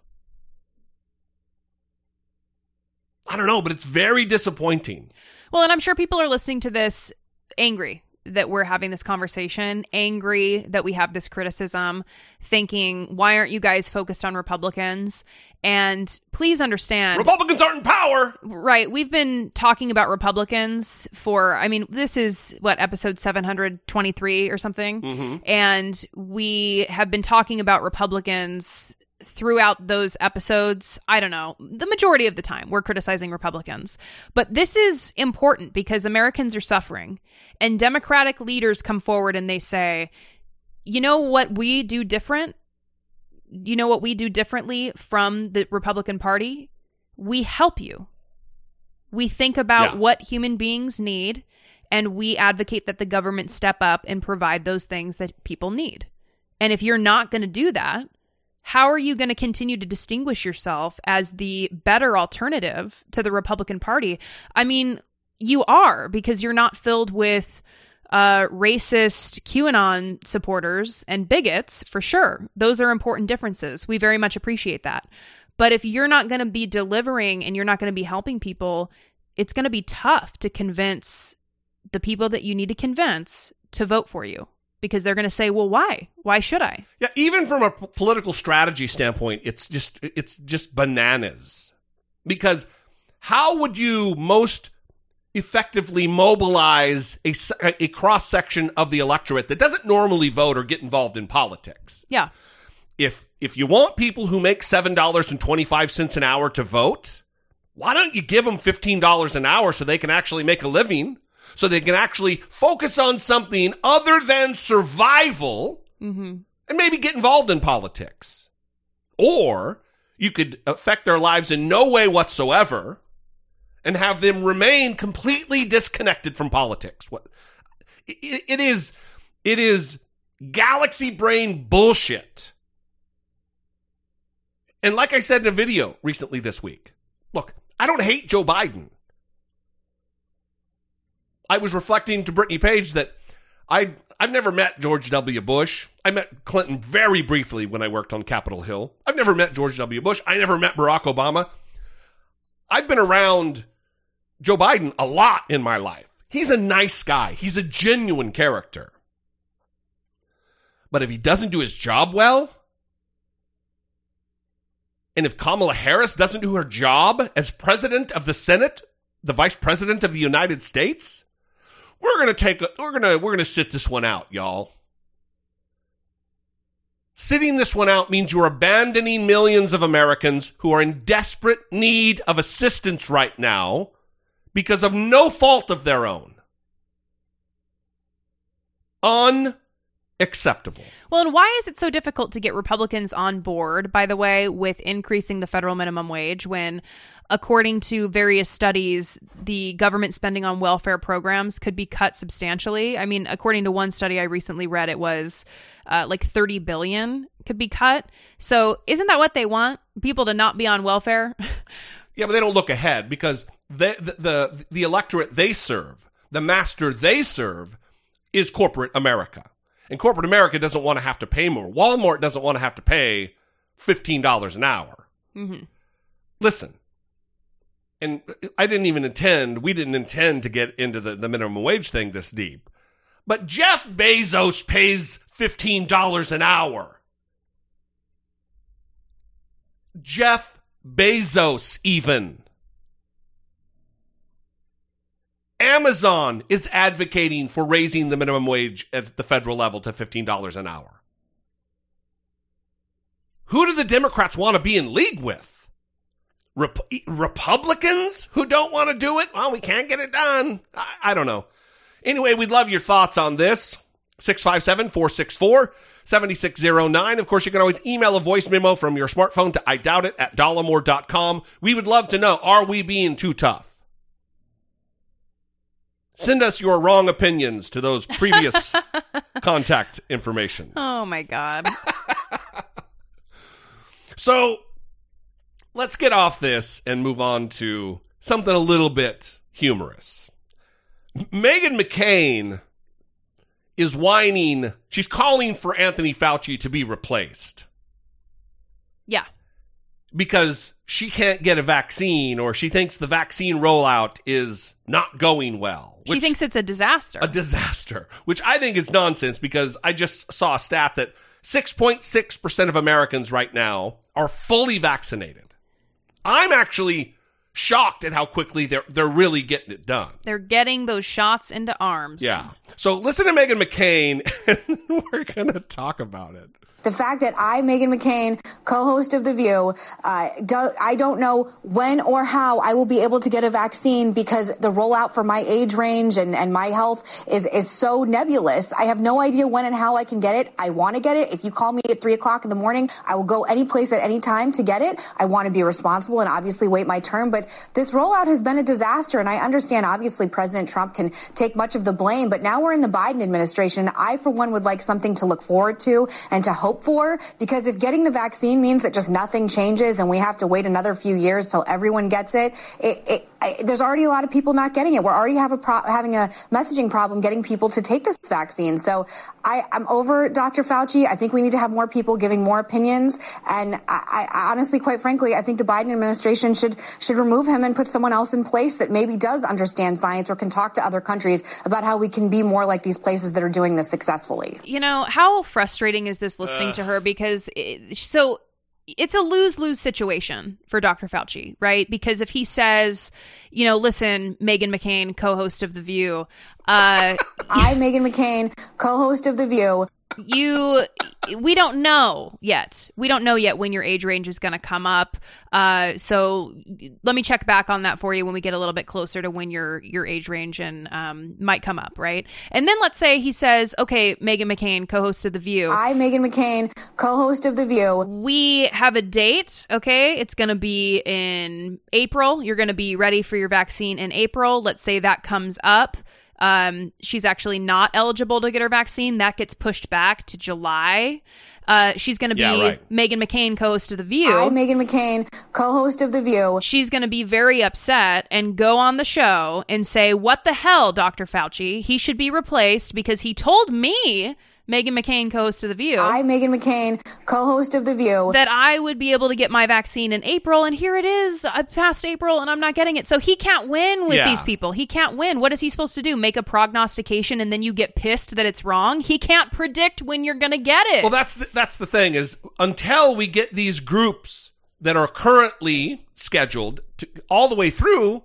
I don't know, but it's very disappointing. Well, and I'm sure people are listening to this angry that we're having this conversation, angry that we have this criticism, thinking, why aren't you guys focused on Republicans? And please understand, Republicans aren't in power. right, we've been talking about Republicans for, I mean, this is what, episode 723 or something? Mm-hmm. And we have been talking about Republicans throughout those episodes. I don't know, the majority of the time we're criticizing Republicans. But this is important because Americans are suffering. And Democratic leaders come forward and they say, you know what we do different? You know what we do differently from the Republican Party? We help you. We think about Yeah. what human beings need and we advocate that the government step up and provide those things that people need. And if you're not going to do that, how are you going to continue to distinguish yourself as the better alternative to the Republican Party? I mean, you are because you're not filled with uh, racist QAnon supporters and bigots for sure. Those are important differences. We very much appreciate that. But if you're not going to be delivering and you're not going to be helping people, it's going to be tough to convince the people that you need to convince to vote for you because they're going to say, "Well, why? Why should I?" Yeah, even from a p- political strategy standpoint, it's just it's just bananas. Because how would you most effectively mobilize a, a cross section of the electorate that doesn't normally vote or get involved in politics? Yeah. If if you want people who make seven dollars and twenty five cents an hour to vote, why don't you give them fifteen dollars an hour so they can actually make a living, so they can actually focus on something other than survival? Mm-hmm. and maybe get involved in politics. Or you could affect their lives in no way whatsoever and have them remain completely disconnected from politics. What it, it is it is galaxy brain bullshit. And like I said in a video recently this week, look, I don't hate Joe Biden. I was reflecting to Brittany Page that I I've never met George W. Bush. I met Clinton very briefly when I worked on Capitol Hill. I've never met George W. Bush. I never met Barack Obama. I've been around Joe Biden a lot in my life. He's a nice guy. He's a genuine character. But if he doesn't do his job well, and if Kamala Harris doesn't do her job as president of the Senate, the vice president of the United States, we're gonna take a, we're gonna we're gonna sit this one out, y'all. Sitting this one out means you're abandoning millions of Americans who are in desperate need of assistance right now because of no fault of their own. Acceptable. Well, and why is it so difficult to get Republicans on board, by the way, with increasing the federal minimum wage when, according to various studies, the government spending on welfare programs could be cut substantially? I mean, according to one study I recently read, it was uh, like 30 billion could be cut. So, isn't that what they want? People to not be on welfare? [laughs] Yeah, but they don't look ahead because the, the the the electorate they serve, the master they serve, is corporate America, and corporate America doesn't want to have to pay more. Walmart doesn't want to have to pay fifteen dollars an hour. hmm Listen, and I didn't even intend. We didn't intend to get into the the minimum wage thing this deep, but Jeff Bezos pays fifteen dollars an hour. Jeff Bezos, even. Amazon is advocating for raising the minimum wage at the federal level to $15 an hour. Who do the Democrats want to be in league with? Rep- Republicans who don't want to do it? Well, we can't get it done. I, I don't know. Anyway, we'd love your thoughts on this. 657 464 7609. Of course, you can always email a voice memo from your smartphone to I doubt it at dollemore.com. We would love to know are we being too tough? Send us your wrong opinions to those previous [laughs] contact information. Oh my God. [laughs] So let's get off this and move on to something a little bit humorous. Meghan McCain is whining. She's calling for Anthony Fauci to be replaced Yeah. because she can't get a vaccine or she thinks the vaccine rollout is not going well. She thinks it's a disaster. a disaster, which I think is nonsense because I just saw a stat that 6.6% of Americans right now are fully vaccinated. I'm actually shocked at how quickly they're they're really getting it done. They're getting those shots into arms. Yeah. So listen to Meghan McCain [laughs] and we're going to talk about it. The fact that I, Meghan McCain, co-host of The View, uh, do, I don't know when or how I will be able to get a vaccine because the rollout for my age range and, and my health is, is so nebulous. I have no idea when and how I can get it. I want to get it. If you call me at three o'clock in the morning, I will go any place at any time to get it. I want to be responsible and obviously wait my turn. But this rollout has been a disaster. And I understand obviously President Trump can take much of the blame, but now we're in the Biden administration. I, for one, would like something to look forward to and to hope for because if getting the vaccine means that just nothing changes and we have to wait another few years till everyone gets it, it, it I, there's already a lot of people not getting it. We're already have a pro- having a messaging problem getting people to take this vaccine. So I, I'm over Dr. Fauci. I think we need to have more people giving more opinions. And I, I honestly, quite frankly, I think the Biden administration should should remove him and put someone else in place that maybe does understand science or can talk to other countries about how we can be more like these places that are doing this successfully. You know, how frustrating is this listening uh. to her? Because it, so it's a lose lose situation for Dr. Fauci, right? Because if he says, you know, listen, Meghan McCain, co host of The View, uh, I, Meghan McCain, co-host of The View, [laughs] you we don't know yet. We don't know yet when your age range is going to come up. Uh so let me check back on that for you when we get a little bit closer to when your your age range and um might come up right? And then let's say he says okay meghan mccain co-host of the view. I, Meghan McCain, co-host of The View, we have a date okay? It's going to be in april. You're going to be ready for your vaccine in april. Let's say that comes up um, she's actually not eligible to get her vaccine. That gets pushed back to July. Uh, she's going to be Yeah, right. Meghan McCain, co-host of The View. I'm Meghan McCain, co-host of The View, she's going to be very upset and go on the show and say, "What the hell, Dr. Fauci? He should be replaced because he told me, Meghan McCain, co-host of The View." I, Meghan McCain, co-host of The View, that I would be able to get my vaccine in April, and here it is uh, past April, and I'm not getting it. So he can't win with Yeah. these people. He can't win. What is he supposed to do? Make a prognostication, and then you get pissed that it's wrong? He can't predict when you're going to get it. Well, that's the, that's the thing is until we get these groups that are currently scheduled to, all the way through,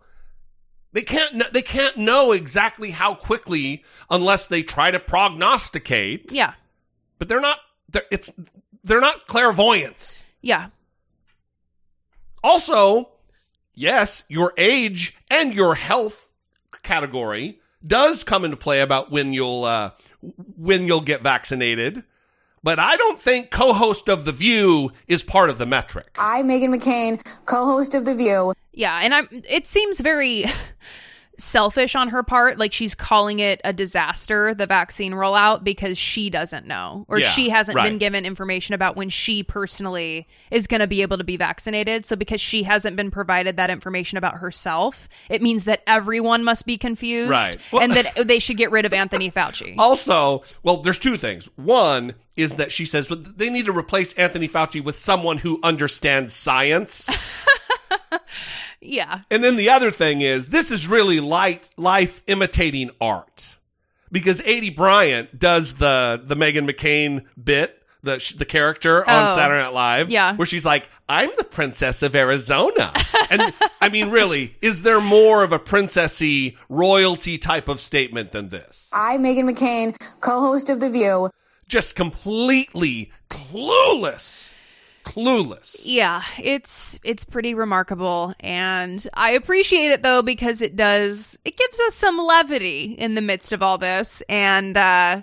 they can't they can't know exactly how quickly unless they try to prognosticate. yeah, but they're not. They're, it's they're not clairvoyants. yeah, Also, yes, your age and your health category does come into play about when you'll uh, when you'll get vaccinated, but I don't think co-host of The View is part of the metric. I, Meghan McCain, co-host of The View, Yeah, and I'm it seems very selfish on her part like she's calling it a disaster the vaccine rollout because she doesn't know or Yeah, she hasn't right. been given information about when she personally is going to be able to be vaccinated so because she hasn't been provided that information about herself it means that everyone must be confused Right. Well- and that they should get rid of Anthony Fauci [laughs] Also, well, there's two things. One is that she says well, they need to replace Anthony Fauci with someone who understands science. [laughs] yeah And then the other thing is this is really light life imitating art. Because Aidy Bryant does the the Meghan McCain bit, the the character on Oh. Saturday Night Live, Yeah. where she's like, "I'm the princess of Arizona." and I mean, really, is there more of a princessy royalty type of statement than this? I, Meghan McCain, co-host of The View, Just completely clueless. Clueless. Yeah, it's it's pretty remarkable and I appreciate it though because it does it gives us some levity in the midst of all this and uh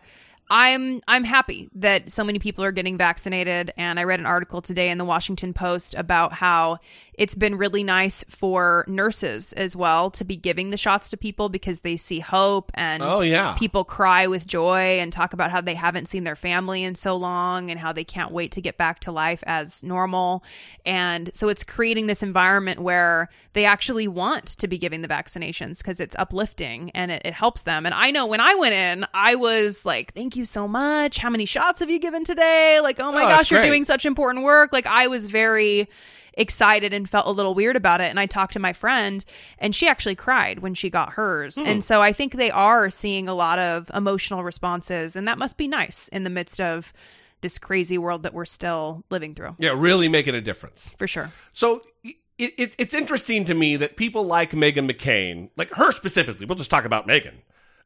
I'm I'm happy that so many people are getting vaccinated and I read an article today in the Washington Post about how it's been really nice for nurses as well to be giving the shots to people because they see hope and Oh, yeah. people cry with joy and talk about how they haven't seen their family in so long and how they can't wait to get back to life as normal. And so it's creating this environment where they actually want to be giving the vaccinations because it's uplifting and it, it helps them. And I know when I went in, I was like, thank you so much. How many shots have you given today? Like, oh my Oh, gosh, you're doing such important work. Like, I was very excited and felt a little weird about it. And I talked to my friend, and she actually cried when she got hers. Hmm. And so I think they are seeing a lot of emotional responses, and that must be nice in the midst of this crazy world that we're still living through, Yeah, really making a difference. for sure. So it, it, it's interesting to me that people like Meghan McCain, like her specifically, we'll just talk about Meghan,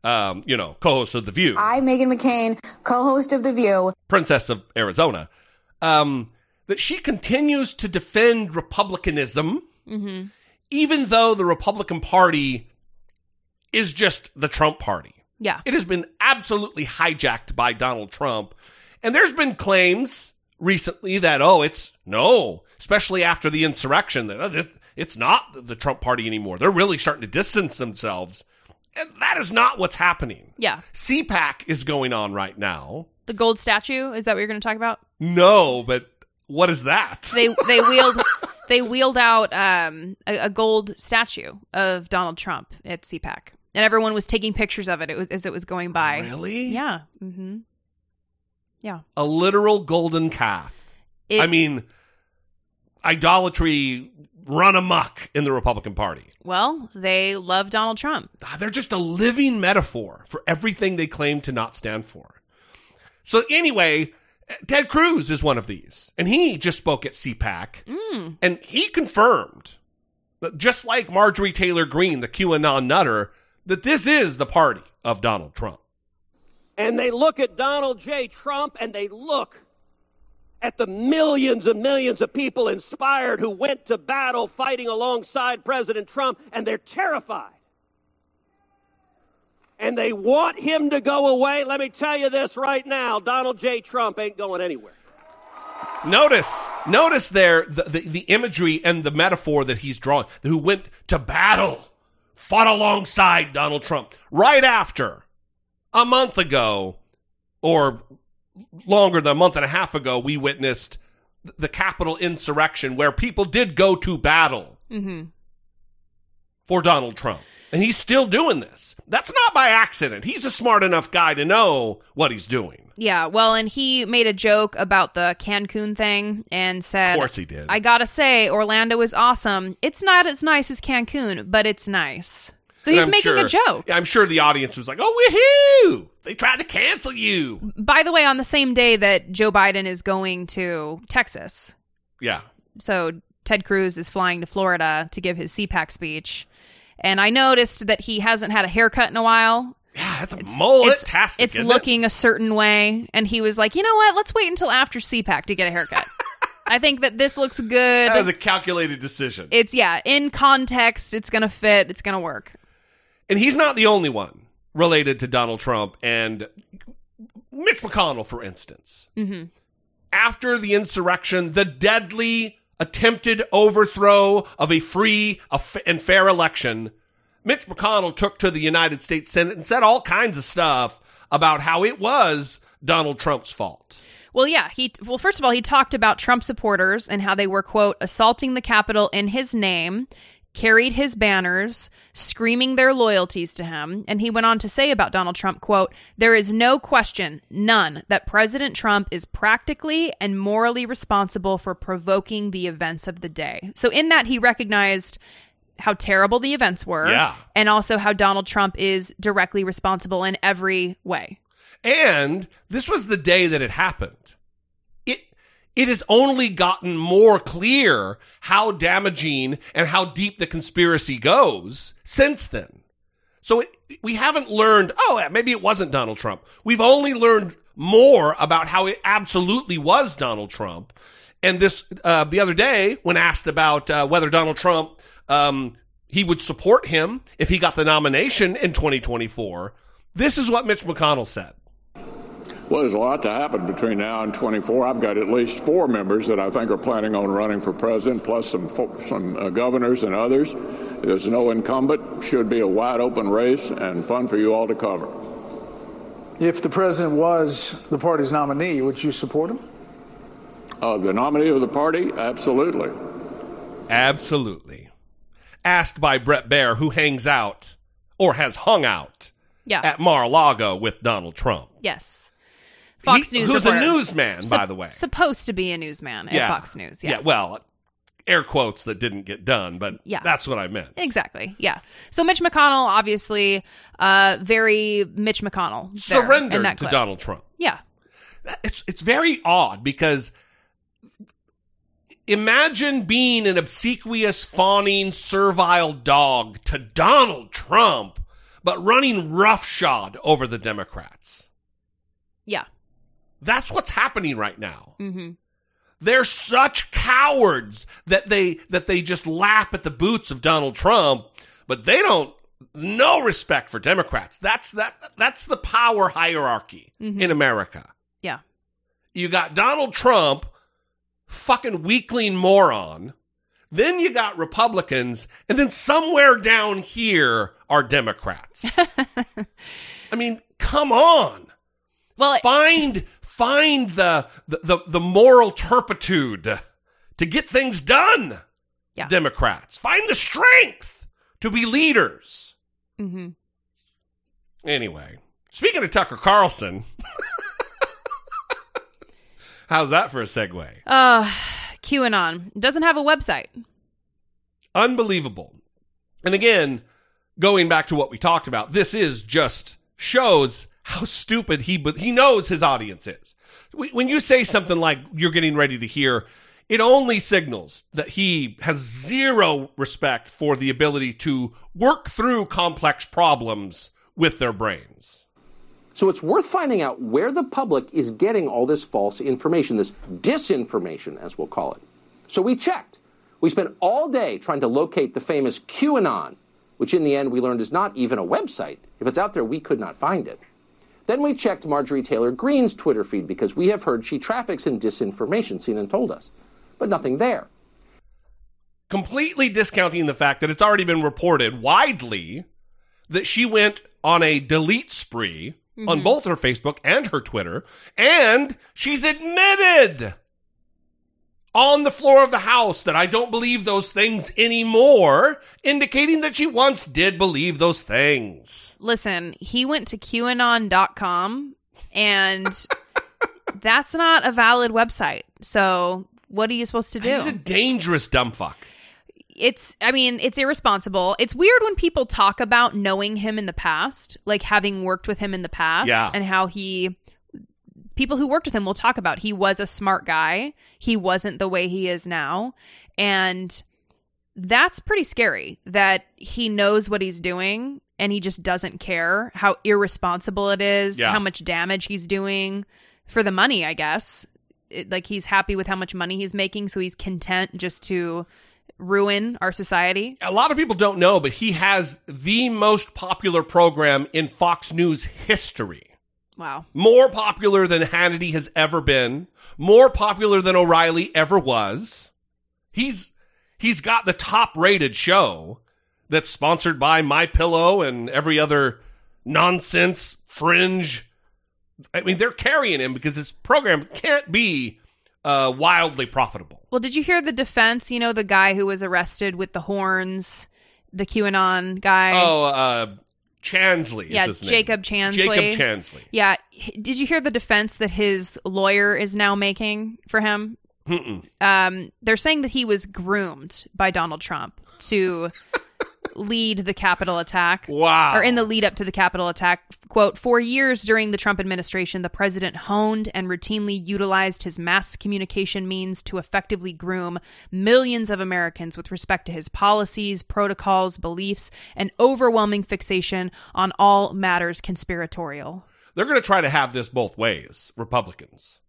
um, you know, co host of The View, I, Meghan McCain, co-host of The View, Princess of Arizona, um, that she continues to defend Republicanism, even though the Republican Party is just the Trump Party. Yeah. It has been absolutely hijacked by Donald Trump. And there's been claims recently that, oh, it's no, especially after the insurrection, that oh, this, it's not the Trump party anymore. They're really starting to distance themselves. And that is not what's happening. Yeah. CPAC is going on right now. The gold statue, is that what you're going to talk about? No, but what is that? They they [laughs] wheeled they wheeled out um, a, a gold statue of Donald Trump at CPAC. And everyone was taking pictures of it, it was, as it was going by. Really? Yeah. Mm-hmm. Yeah. A literal golden calf. It- I mean, idolatry run amok in the Republican Party. Well, they love Donald Trump. Ah, They're just a living metaphor for everything they claim to not stand for. So anyway, Ted Cruz is one of these, and he just spoke at CPAC, and he confirmed, just like Marjorie Taylor Greene, the QAnon nutter, that this is the party of Donald Trump. and they look at Donald J. Trump and they look at the millions and millions of people inspired who went to battle fighting alongside President Trump and they're terrified. And they want him to go away. Let me tell you this right now Donald J. Trump ain't going anywhere. Notice, notice there the, the, the imagery and the metaphor that he's drawing. Who went to battle, fought alongside Donald Trump right after a month ago, or longer than a month and a half ago, we witnessed the Capitol insurrection where people did go to battle mm-hmm. for Donald Trump. And he's still doing this. That's not by accident. He's a smart enough guy to know what he's doing. Yeah, well, and he made a joke about the Cancun thing and said, Of course he did. I gotta say, Orlando is awesome. It's not as nice as Cancun, but it's nice. So he's making sure- a joke. I'm sure the audience was like, "Oh, woohoo! They tried to cancel you." By the way, on the same day that Joe Biden is going to Texas, Yeah, so Ted Cruz is flying to Florida to give his CPAC speech. And I noticed that he hasn't had a haircut in a while. yeah, that's a mullet-tastic. It's isn't it? looking a certain way. And he was like, you know what? Let's wait until after CPAC to get a haircut. [laughs] I think that this looks good. That was a calculated decision, it's, yeah, in context, it's going to fit, it's going to work. And he's not the only one related to Donald Trump. And Mitch McConnell, for instance, Mm-hmm. after the insurrection, the deadly attempted overthrow of a free and fair election, Mitch McConnell took to the United States Senate and said all kinds of stuff about how it was Donald Trump's fault. Well, yeah, he well first of all, he talked about Trump supporters and how they were quote assaulting the Capitol in his name, carried his banners, screaming their loyalties to him, and he went on to say about Donald Trump, quote, "There is no question, none, that President Trump is practically and morally responsible for provoking the events of the day." So in that he recognized how terrible the events were Yeah. and also how Donald Trump is directly responsible in every way. And this was the day that it happened. It has only gotten more clear how damaging and how deep the conspiracy goes since then. So it, we haven't learned, oh, maybe it wasn't Donald Trump. We've only learned more about how it absolutely was Donald Trump. And this, uh, the other day, when asked about uh, whether Donald Trump, um, he would support him if he got the nomination in 2024, this is what Mitch McConnell said. Well, there's a lot to happen between now and 24. I've got at least four members that I think are planning on running for president, plus some some uh, governors and others. There's no incumbent. Should be a wide open race and fun for you all to cover. If the president was the party's nominee, would you support him? Uh, the nominee of the party, absolutely. Absolutely. Asked by Bret Baier, who hangs out or has hung out Yeah. at Mar-a-Lago with Donald Trump. Yes. Fox He- News who's a reporter. newsman, by the way. Supposed to be a newsman at Fox News. Yeah. well, air quotes that didn't get done, but Yeah. that's what I meant. Exactly. Yeah. So Mitch McConnell, obviously, uh, very Mitch McConnell. Surrendered to clip. Donald Trump. Yeah. It's it's very odd because imagine being an obsequious, fawning, servile dog to Donald Trump, but running roughshod over the Democrats. Yeah. That's what's happening right now. Mm-hmm. They're such cowards that they that they just lap at the boots of Donald Trump, but they don't no respect for Democrats. That's that that's the power hierarchy Mhm. in America. Yeah. You got Donald Trump, fucking weakling moron. Then you got Republicans, and then somewhere down here are Democrats. [laughs] I mean, come on. Well, find find the, the the the moral turpitude to get things done. Yeah. Democrats, find the strength to be leaders. Mm-hmm. Anyway, speaking of Tucker Carlson, [laughs] how's that for a segue? Uh, QAnon doesn't have a website. Unbelievable. And again, going back to what we talked about, this is just shows how stupid he but he knows his audience is. When you say something like you're getting ready to hear, it only signals that he has zero respect for the ability to work through complex problems with their brains. So it's worth finding out where the public is getting all this false information, this disinformation, as we'll call it. So we checked. We spent all day trying to locate the famous QAnon, which in the end we learned is not even a website. If it's out there, we could not find it. Then we checked Marjorie Taylor Greene's Twitter feed because we have heard she traffics in disinformation, CNN told us. But nothing there. completely discounting the fact that it's already been reported widely that she went on a delete spree on Mhm. both her Facebook and her Twitter, and she's admitted on the floor of the House that I don't believe those things anymore, indicating that she once did believe those things. Listen, he went to QAnon.com and [laughs] that's not a valid website. So what are you supposed to do? He's a dangerous dumb fuck. it's i mean it's irresponsible it's weird when people talk about knowing him in the past like having worked with him in the past Yeah. and how he people who worked with him will talk about he was a smart guy he wasn't the way he is now and that's pretty scary that he knows what he's doing and he just doesn't care how irresponsible it is Yeah. how much damage he's doing for the money i guess it, like he's happy with how much money he's making so he's content just to ruin our society A lot of people don't know, but he has the most popular program in Fox News history. Wow. More popular than Hannity has ever been. More popular than O'Reilly ever was. He's he's got the top rated show that's sponsored by My Pillow and every other nonsense fringe. I mean, they're carrying him because his program can't be uh, wildly profitable. Well, did you hear the defense? You know, the guy who was arrested with the horns, the QAnon guy. Oh, uh, Chansley. yeah, is his name. Jacob Chansley. Jacob Chansley. Yeah. H- Did you hear the defense that his lawyer is now making for him? Um, they're saying that he was groomed by Donald Trump to [laughs] lead the Capitol attack. Wow. Or in the lead up to the Capitol attack. Quote, for years during the Trump administration, the president honed and routinely utilized his mass communication means to effectively groom millions of Americans with respect to his policies, protocols, beliefs, and overwhelming fixation on all matters conspiratorial. they're going to try to have this both ways republicans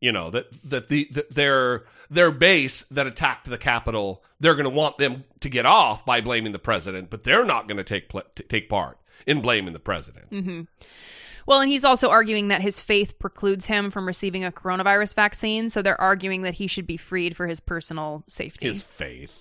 you know that that the that their their base that attacked the capitol they're going to want them to get off by blaming the president but they're not going to take pl- take part in blaming the president hmm Well, and he's also arguing that his faith precludes him from receiving a coronavirus vaccine. So they're arguing that he should be freed for his personal safety. his faith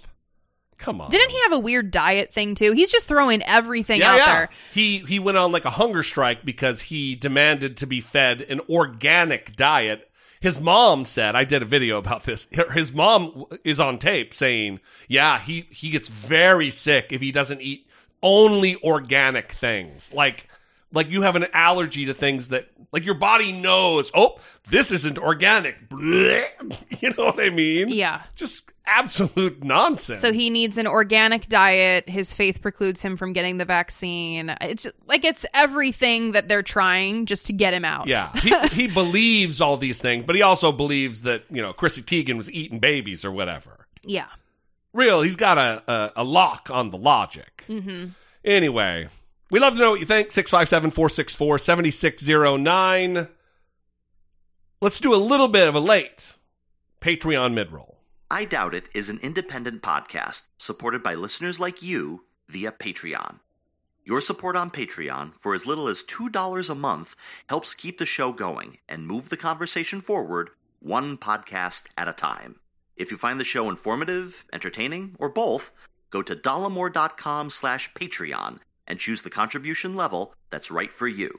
come on Didn't he have a weird diet thing too? He's just throwing everything yeah, out yeah. there. He he went on like a hunger strike because he demanded to be fed an organic diet. His mom said, I did a video about this. His mom is on tape saying, "Yeah, he he gets very sick if he doesn't eat only organic things. Like like you have an allergy to things that like your body knows, oh, this isn't organic." Blech. [laughs] You know what I mean? Yeah. Just absolute nonsense. So he needs an organic diet. His faith precludes him from getting the vaccine. It's like it's everything that they're trying just to get him out. Yeah, [laughs] he, he believes all these things, but he also believes that you know Chrissy Teigen was eating babies or whatever. yeah. Real, he's got a a, a lock on the logic. Mm-hmm. Anyway, we love to know what you think. 657 464 7609. Let's do a little bit of a late Patreon mid roll. I Doubt It is an independent podcast supported by listeners like you via Patreon. Your support on Patreon for as little as $2 a month helps keep the show going and move the conversation forward one podcast at a time. If you find the show informative, entertaining, or both, go to dollemore.com slash Patreon and choose the contribution level that's right for you.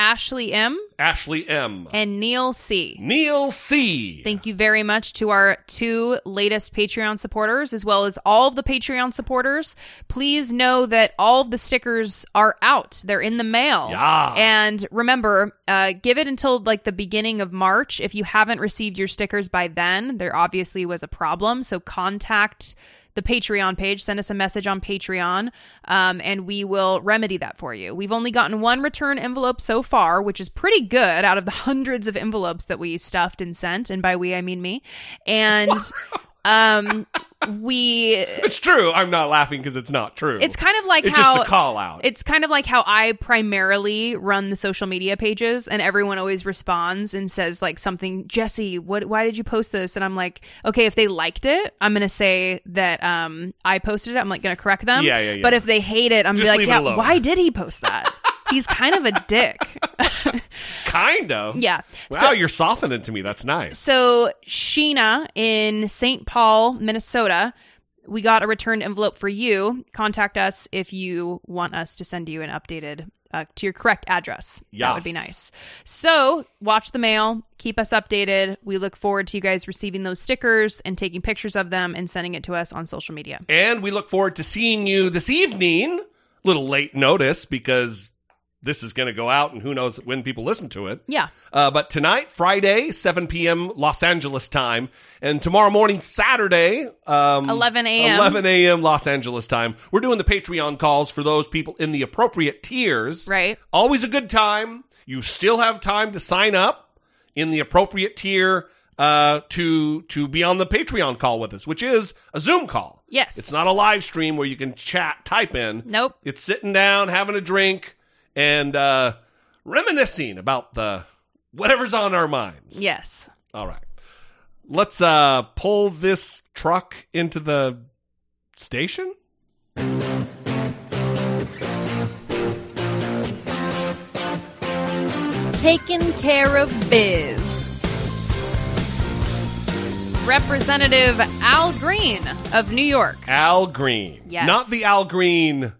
Ashley M. Ashley M. and Neil C. Neil C. Thank you very much to our two latest Patreon supporters, as well as all of the Patreon supporters. Please know that all of the stickers are out. They're in the mail. Yeah. And remember, uh, give it until like the beginning of March. If you haven't received your stickers by then, there obviously was a problem. So contact the Patreon page, send us a message on Patreon, um, and we will remedy that for you. We've only gotten one return envelope so far, which is pretty good out of the hundreds of envelopes that we stuffed and sent. And by we, I mean me. And [laughs] um, we. [laughs] It's true. I'm not laughing because it's not true. It's kind of like it's how just a call out. It's kind of like how I primarily run the social media pages, and everyone always responds and says like something. Jesse, what? Why did you post this? And I'm like, okay, if they liked it, I'm gonna say that um I posted it. I'm like gonna correct them. Yeah, yeah, yeah. But if they hate it, I'm Just gonna be like, yeah, why did he post that? [laughs] He's kind of a dick. [laughs] kind of. Yeah. Wow, So- you're softening to me. That's nice. So Sheena in St. Paul, Minnesota, we got a returned envelope for you. Contact us if you want us to send you an updated uh, to your correct address. That would be nice. So watch the mail. Keep us updated. We look forward to you guys receiving those stickers and taking pictures of them and sending it to us on social media. And we look forward to seeing you this evening. Little late notice because this is going to go out and who knows when people listen to it. Yeah. Uh, but tonight, Friday, 7 p.m. Los Angeles time, and tomorrow morning, Saturday, um, 11 a.m.. 11 a.m. Los Angeles time, we're doing the Patreon calls for those people in the appropriate tiers. Right. Always a good time. You still have time to sign up in the appropriate tier uh, to to be on the Patreon call with us, which is a Zoom call. Yes. It's not a live stream where you can chat, type in. Nope. It's sitting down, having a drink, and uh, reminiscing about the whatever's on our minds. Yes. All right. Let's uh, pull this truck into the station. taking care of biz. Representative Al Green of New York. Al Green. Yes. Not the Al Green,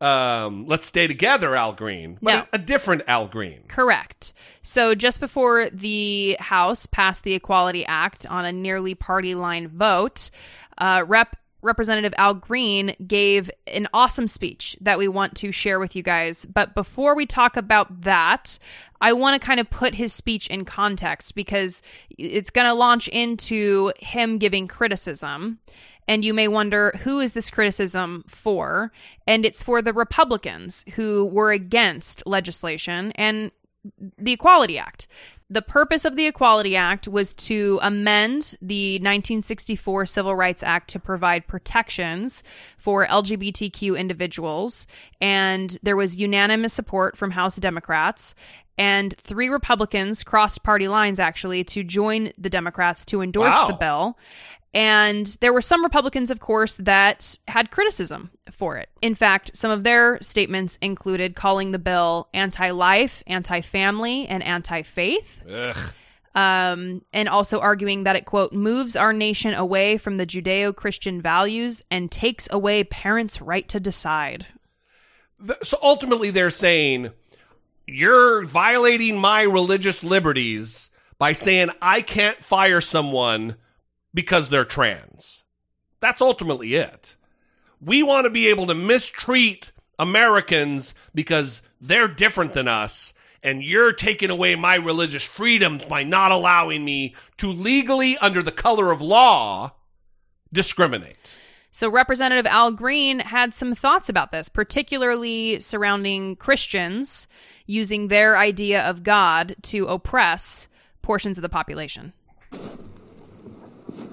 um, let's stay together, Al Green, but No. a, a different Al Green. Correct. So just before the House passed the Equality Act on a nearly party line vote, uh, Rep. Representative Al Green gave an awesome speech that we want to share with you guys. But before we talk about that, I want to kind of put his speech in context because it's going to launch into him giving criticism. And you may wonder who is this criticism for? And it's for the Republicans who were against legislation and the Equality Act. The purpose of the Equality Act was to amend the 1964 Civil Rights Act to provide protections for LGBTQ individuals. And there was unanimous support from House Democrats. And three Republicans crossed party lines actually to join the Democrats to endorse Wow. the bill. And there were some Republicans, of course, that had criticism for it. In fact, some of their statements included calling the bill anti life, anti family, and anti faith. Ugh. Um, and also arguing that it, quote, moves our nation away from the Judeo Christian values and takes away parents' right to decide. Th- So ultimately, they're saying you're violating my religious liberties by saying I can't fire someone because they're trans. That's ultimately it. We want to be able to mistreat Americans because they're different than us, and you're taking away my religious freedoms by not allowing me to legally, under the color of law, discriminate. So, Representative Al Green had some thoughts about this, particularly surrounding Christians using their idea of God to oppress portions of the population.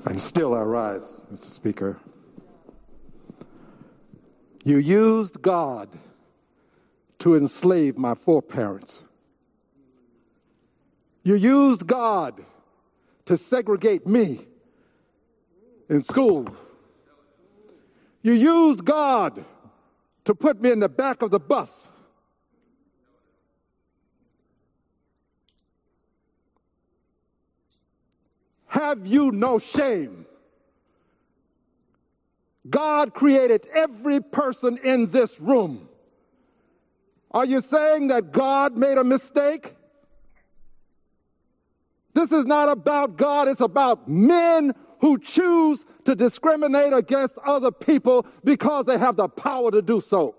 And still I rise, Mr. Speaker. You used God to enslave my foreparents. You used God to segregate me in school. You used God to put me in the back of the bus. Have you no shame? God created every person in this room. Are you saying that God made a mistake? This is not about God, it's about men who choose to discriminate against other people because they have the power to do so.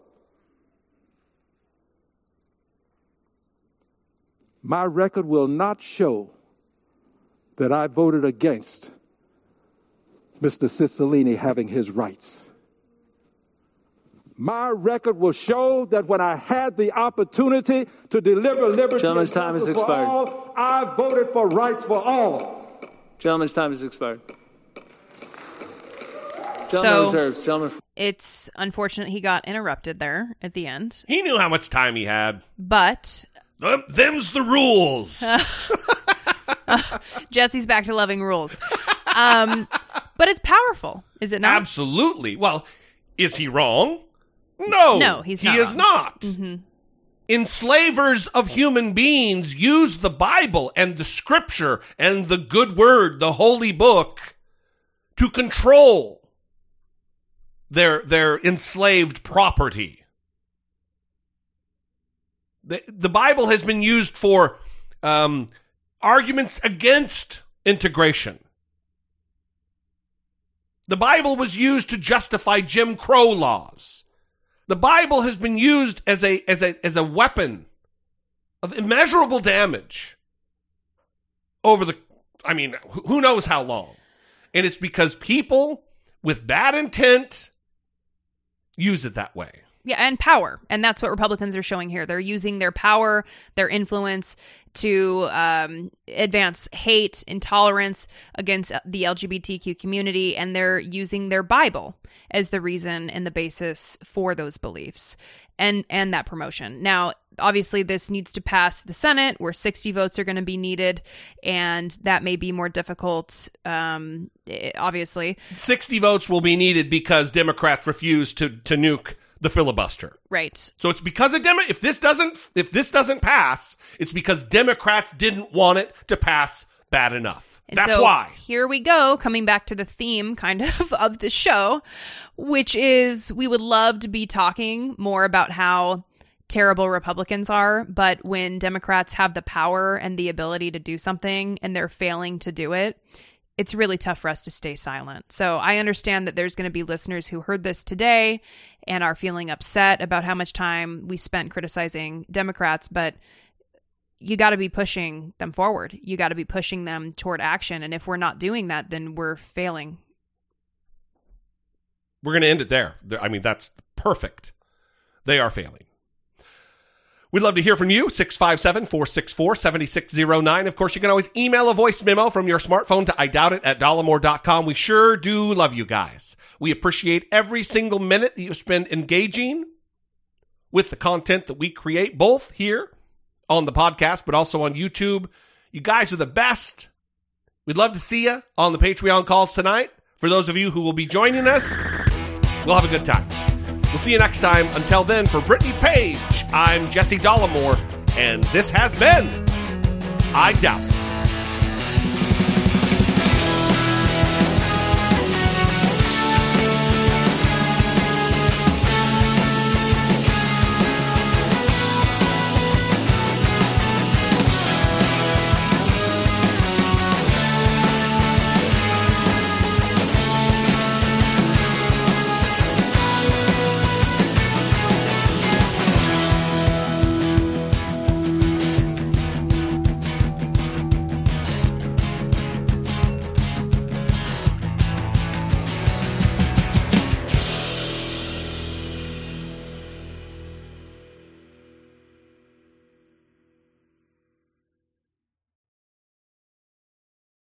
My record will not show that I voted against Mr. Cicilline having his rights. My record will show that when I had the opportunity to deliver liberty Gentleman's and time has justice for expired. all, I voted for rights for all. Gentleman's time has expired. Gentleman So- reserves. Gentleman. It's unfortunate he got interrupted there at the end, He knew how much time he had. but Them- Them's the rules. [laughs] [laughs] Jesse's back to loving rules. Um, but it's powerful, is it not? Absolutely. Well, is he wrong? No. No, he's not. he not is wrong. not. Mhm. Enslavers of human beings use the Bible and the scripture and the good word, the holy book, to control their their enslaved property. The, the Bible has been used for um, arguments against integration. The Bible was used to justify Jim Crow laws. The Bible has been used as a as a as a weapon of immeasurable damage over the I mean, who knows how long. And it's because people with bad intent use it that way. Yeah, and power. And that's what Republicans are showing here. They're using their power, their influence to um, advance hate, intolerance against the LGBTQ community, and they're using their Bible as the reason and the basis for those beliefs and and that promotion. Now, obviously this needs to pass the Senate where 60 votes are going to be needed and that may be more difficult um eh, obviously. 60 votes will be needed because Democrats refuse to to nuke the filibuster. Right. So it's because of Demo- if this doesn't if this doesn't pass, it's because Democrats didn't want it to pass bad enough. And That's so why. Here we go, coming back to the theme kind of [laughs] of the show, which is we would love to be talking more about how terrible Republicans are, but when Democrats have the power and the ability to do something and they're failing to do it, it's really tough for us to stay silent. So I understand that there's going to be listeners who heard this today and are feeling upset about how much time we spent criticizing Democrats, but you got to be pushing them forward. You got to be pushing them toward action. And if we're not doing that, then we're failing. We're going to end it there. I mean, that's perfect. They are failing. We'd love to hear from you, 657 464 7609. Of course, you can always email a voice memo from your smartphone to I doubt it at dollemore.com. We sure do love you guys. We appreciate every single minute that you spend engaging with the content that we create, both here on the podcast, but also on YouTube. You guys are the best. We'd love to see you on the Patreon calls tonight. For those of you who will be joining us, we'll have a good time. We'll see you next time. Until then, for Brittany Page, I'm Jesse Dollemore, and this has been I Doubt.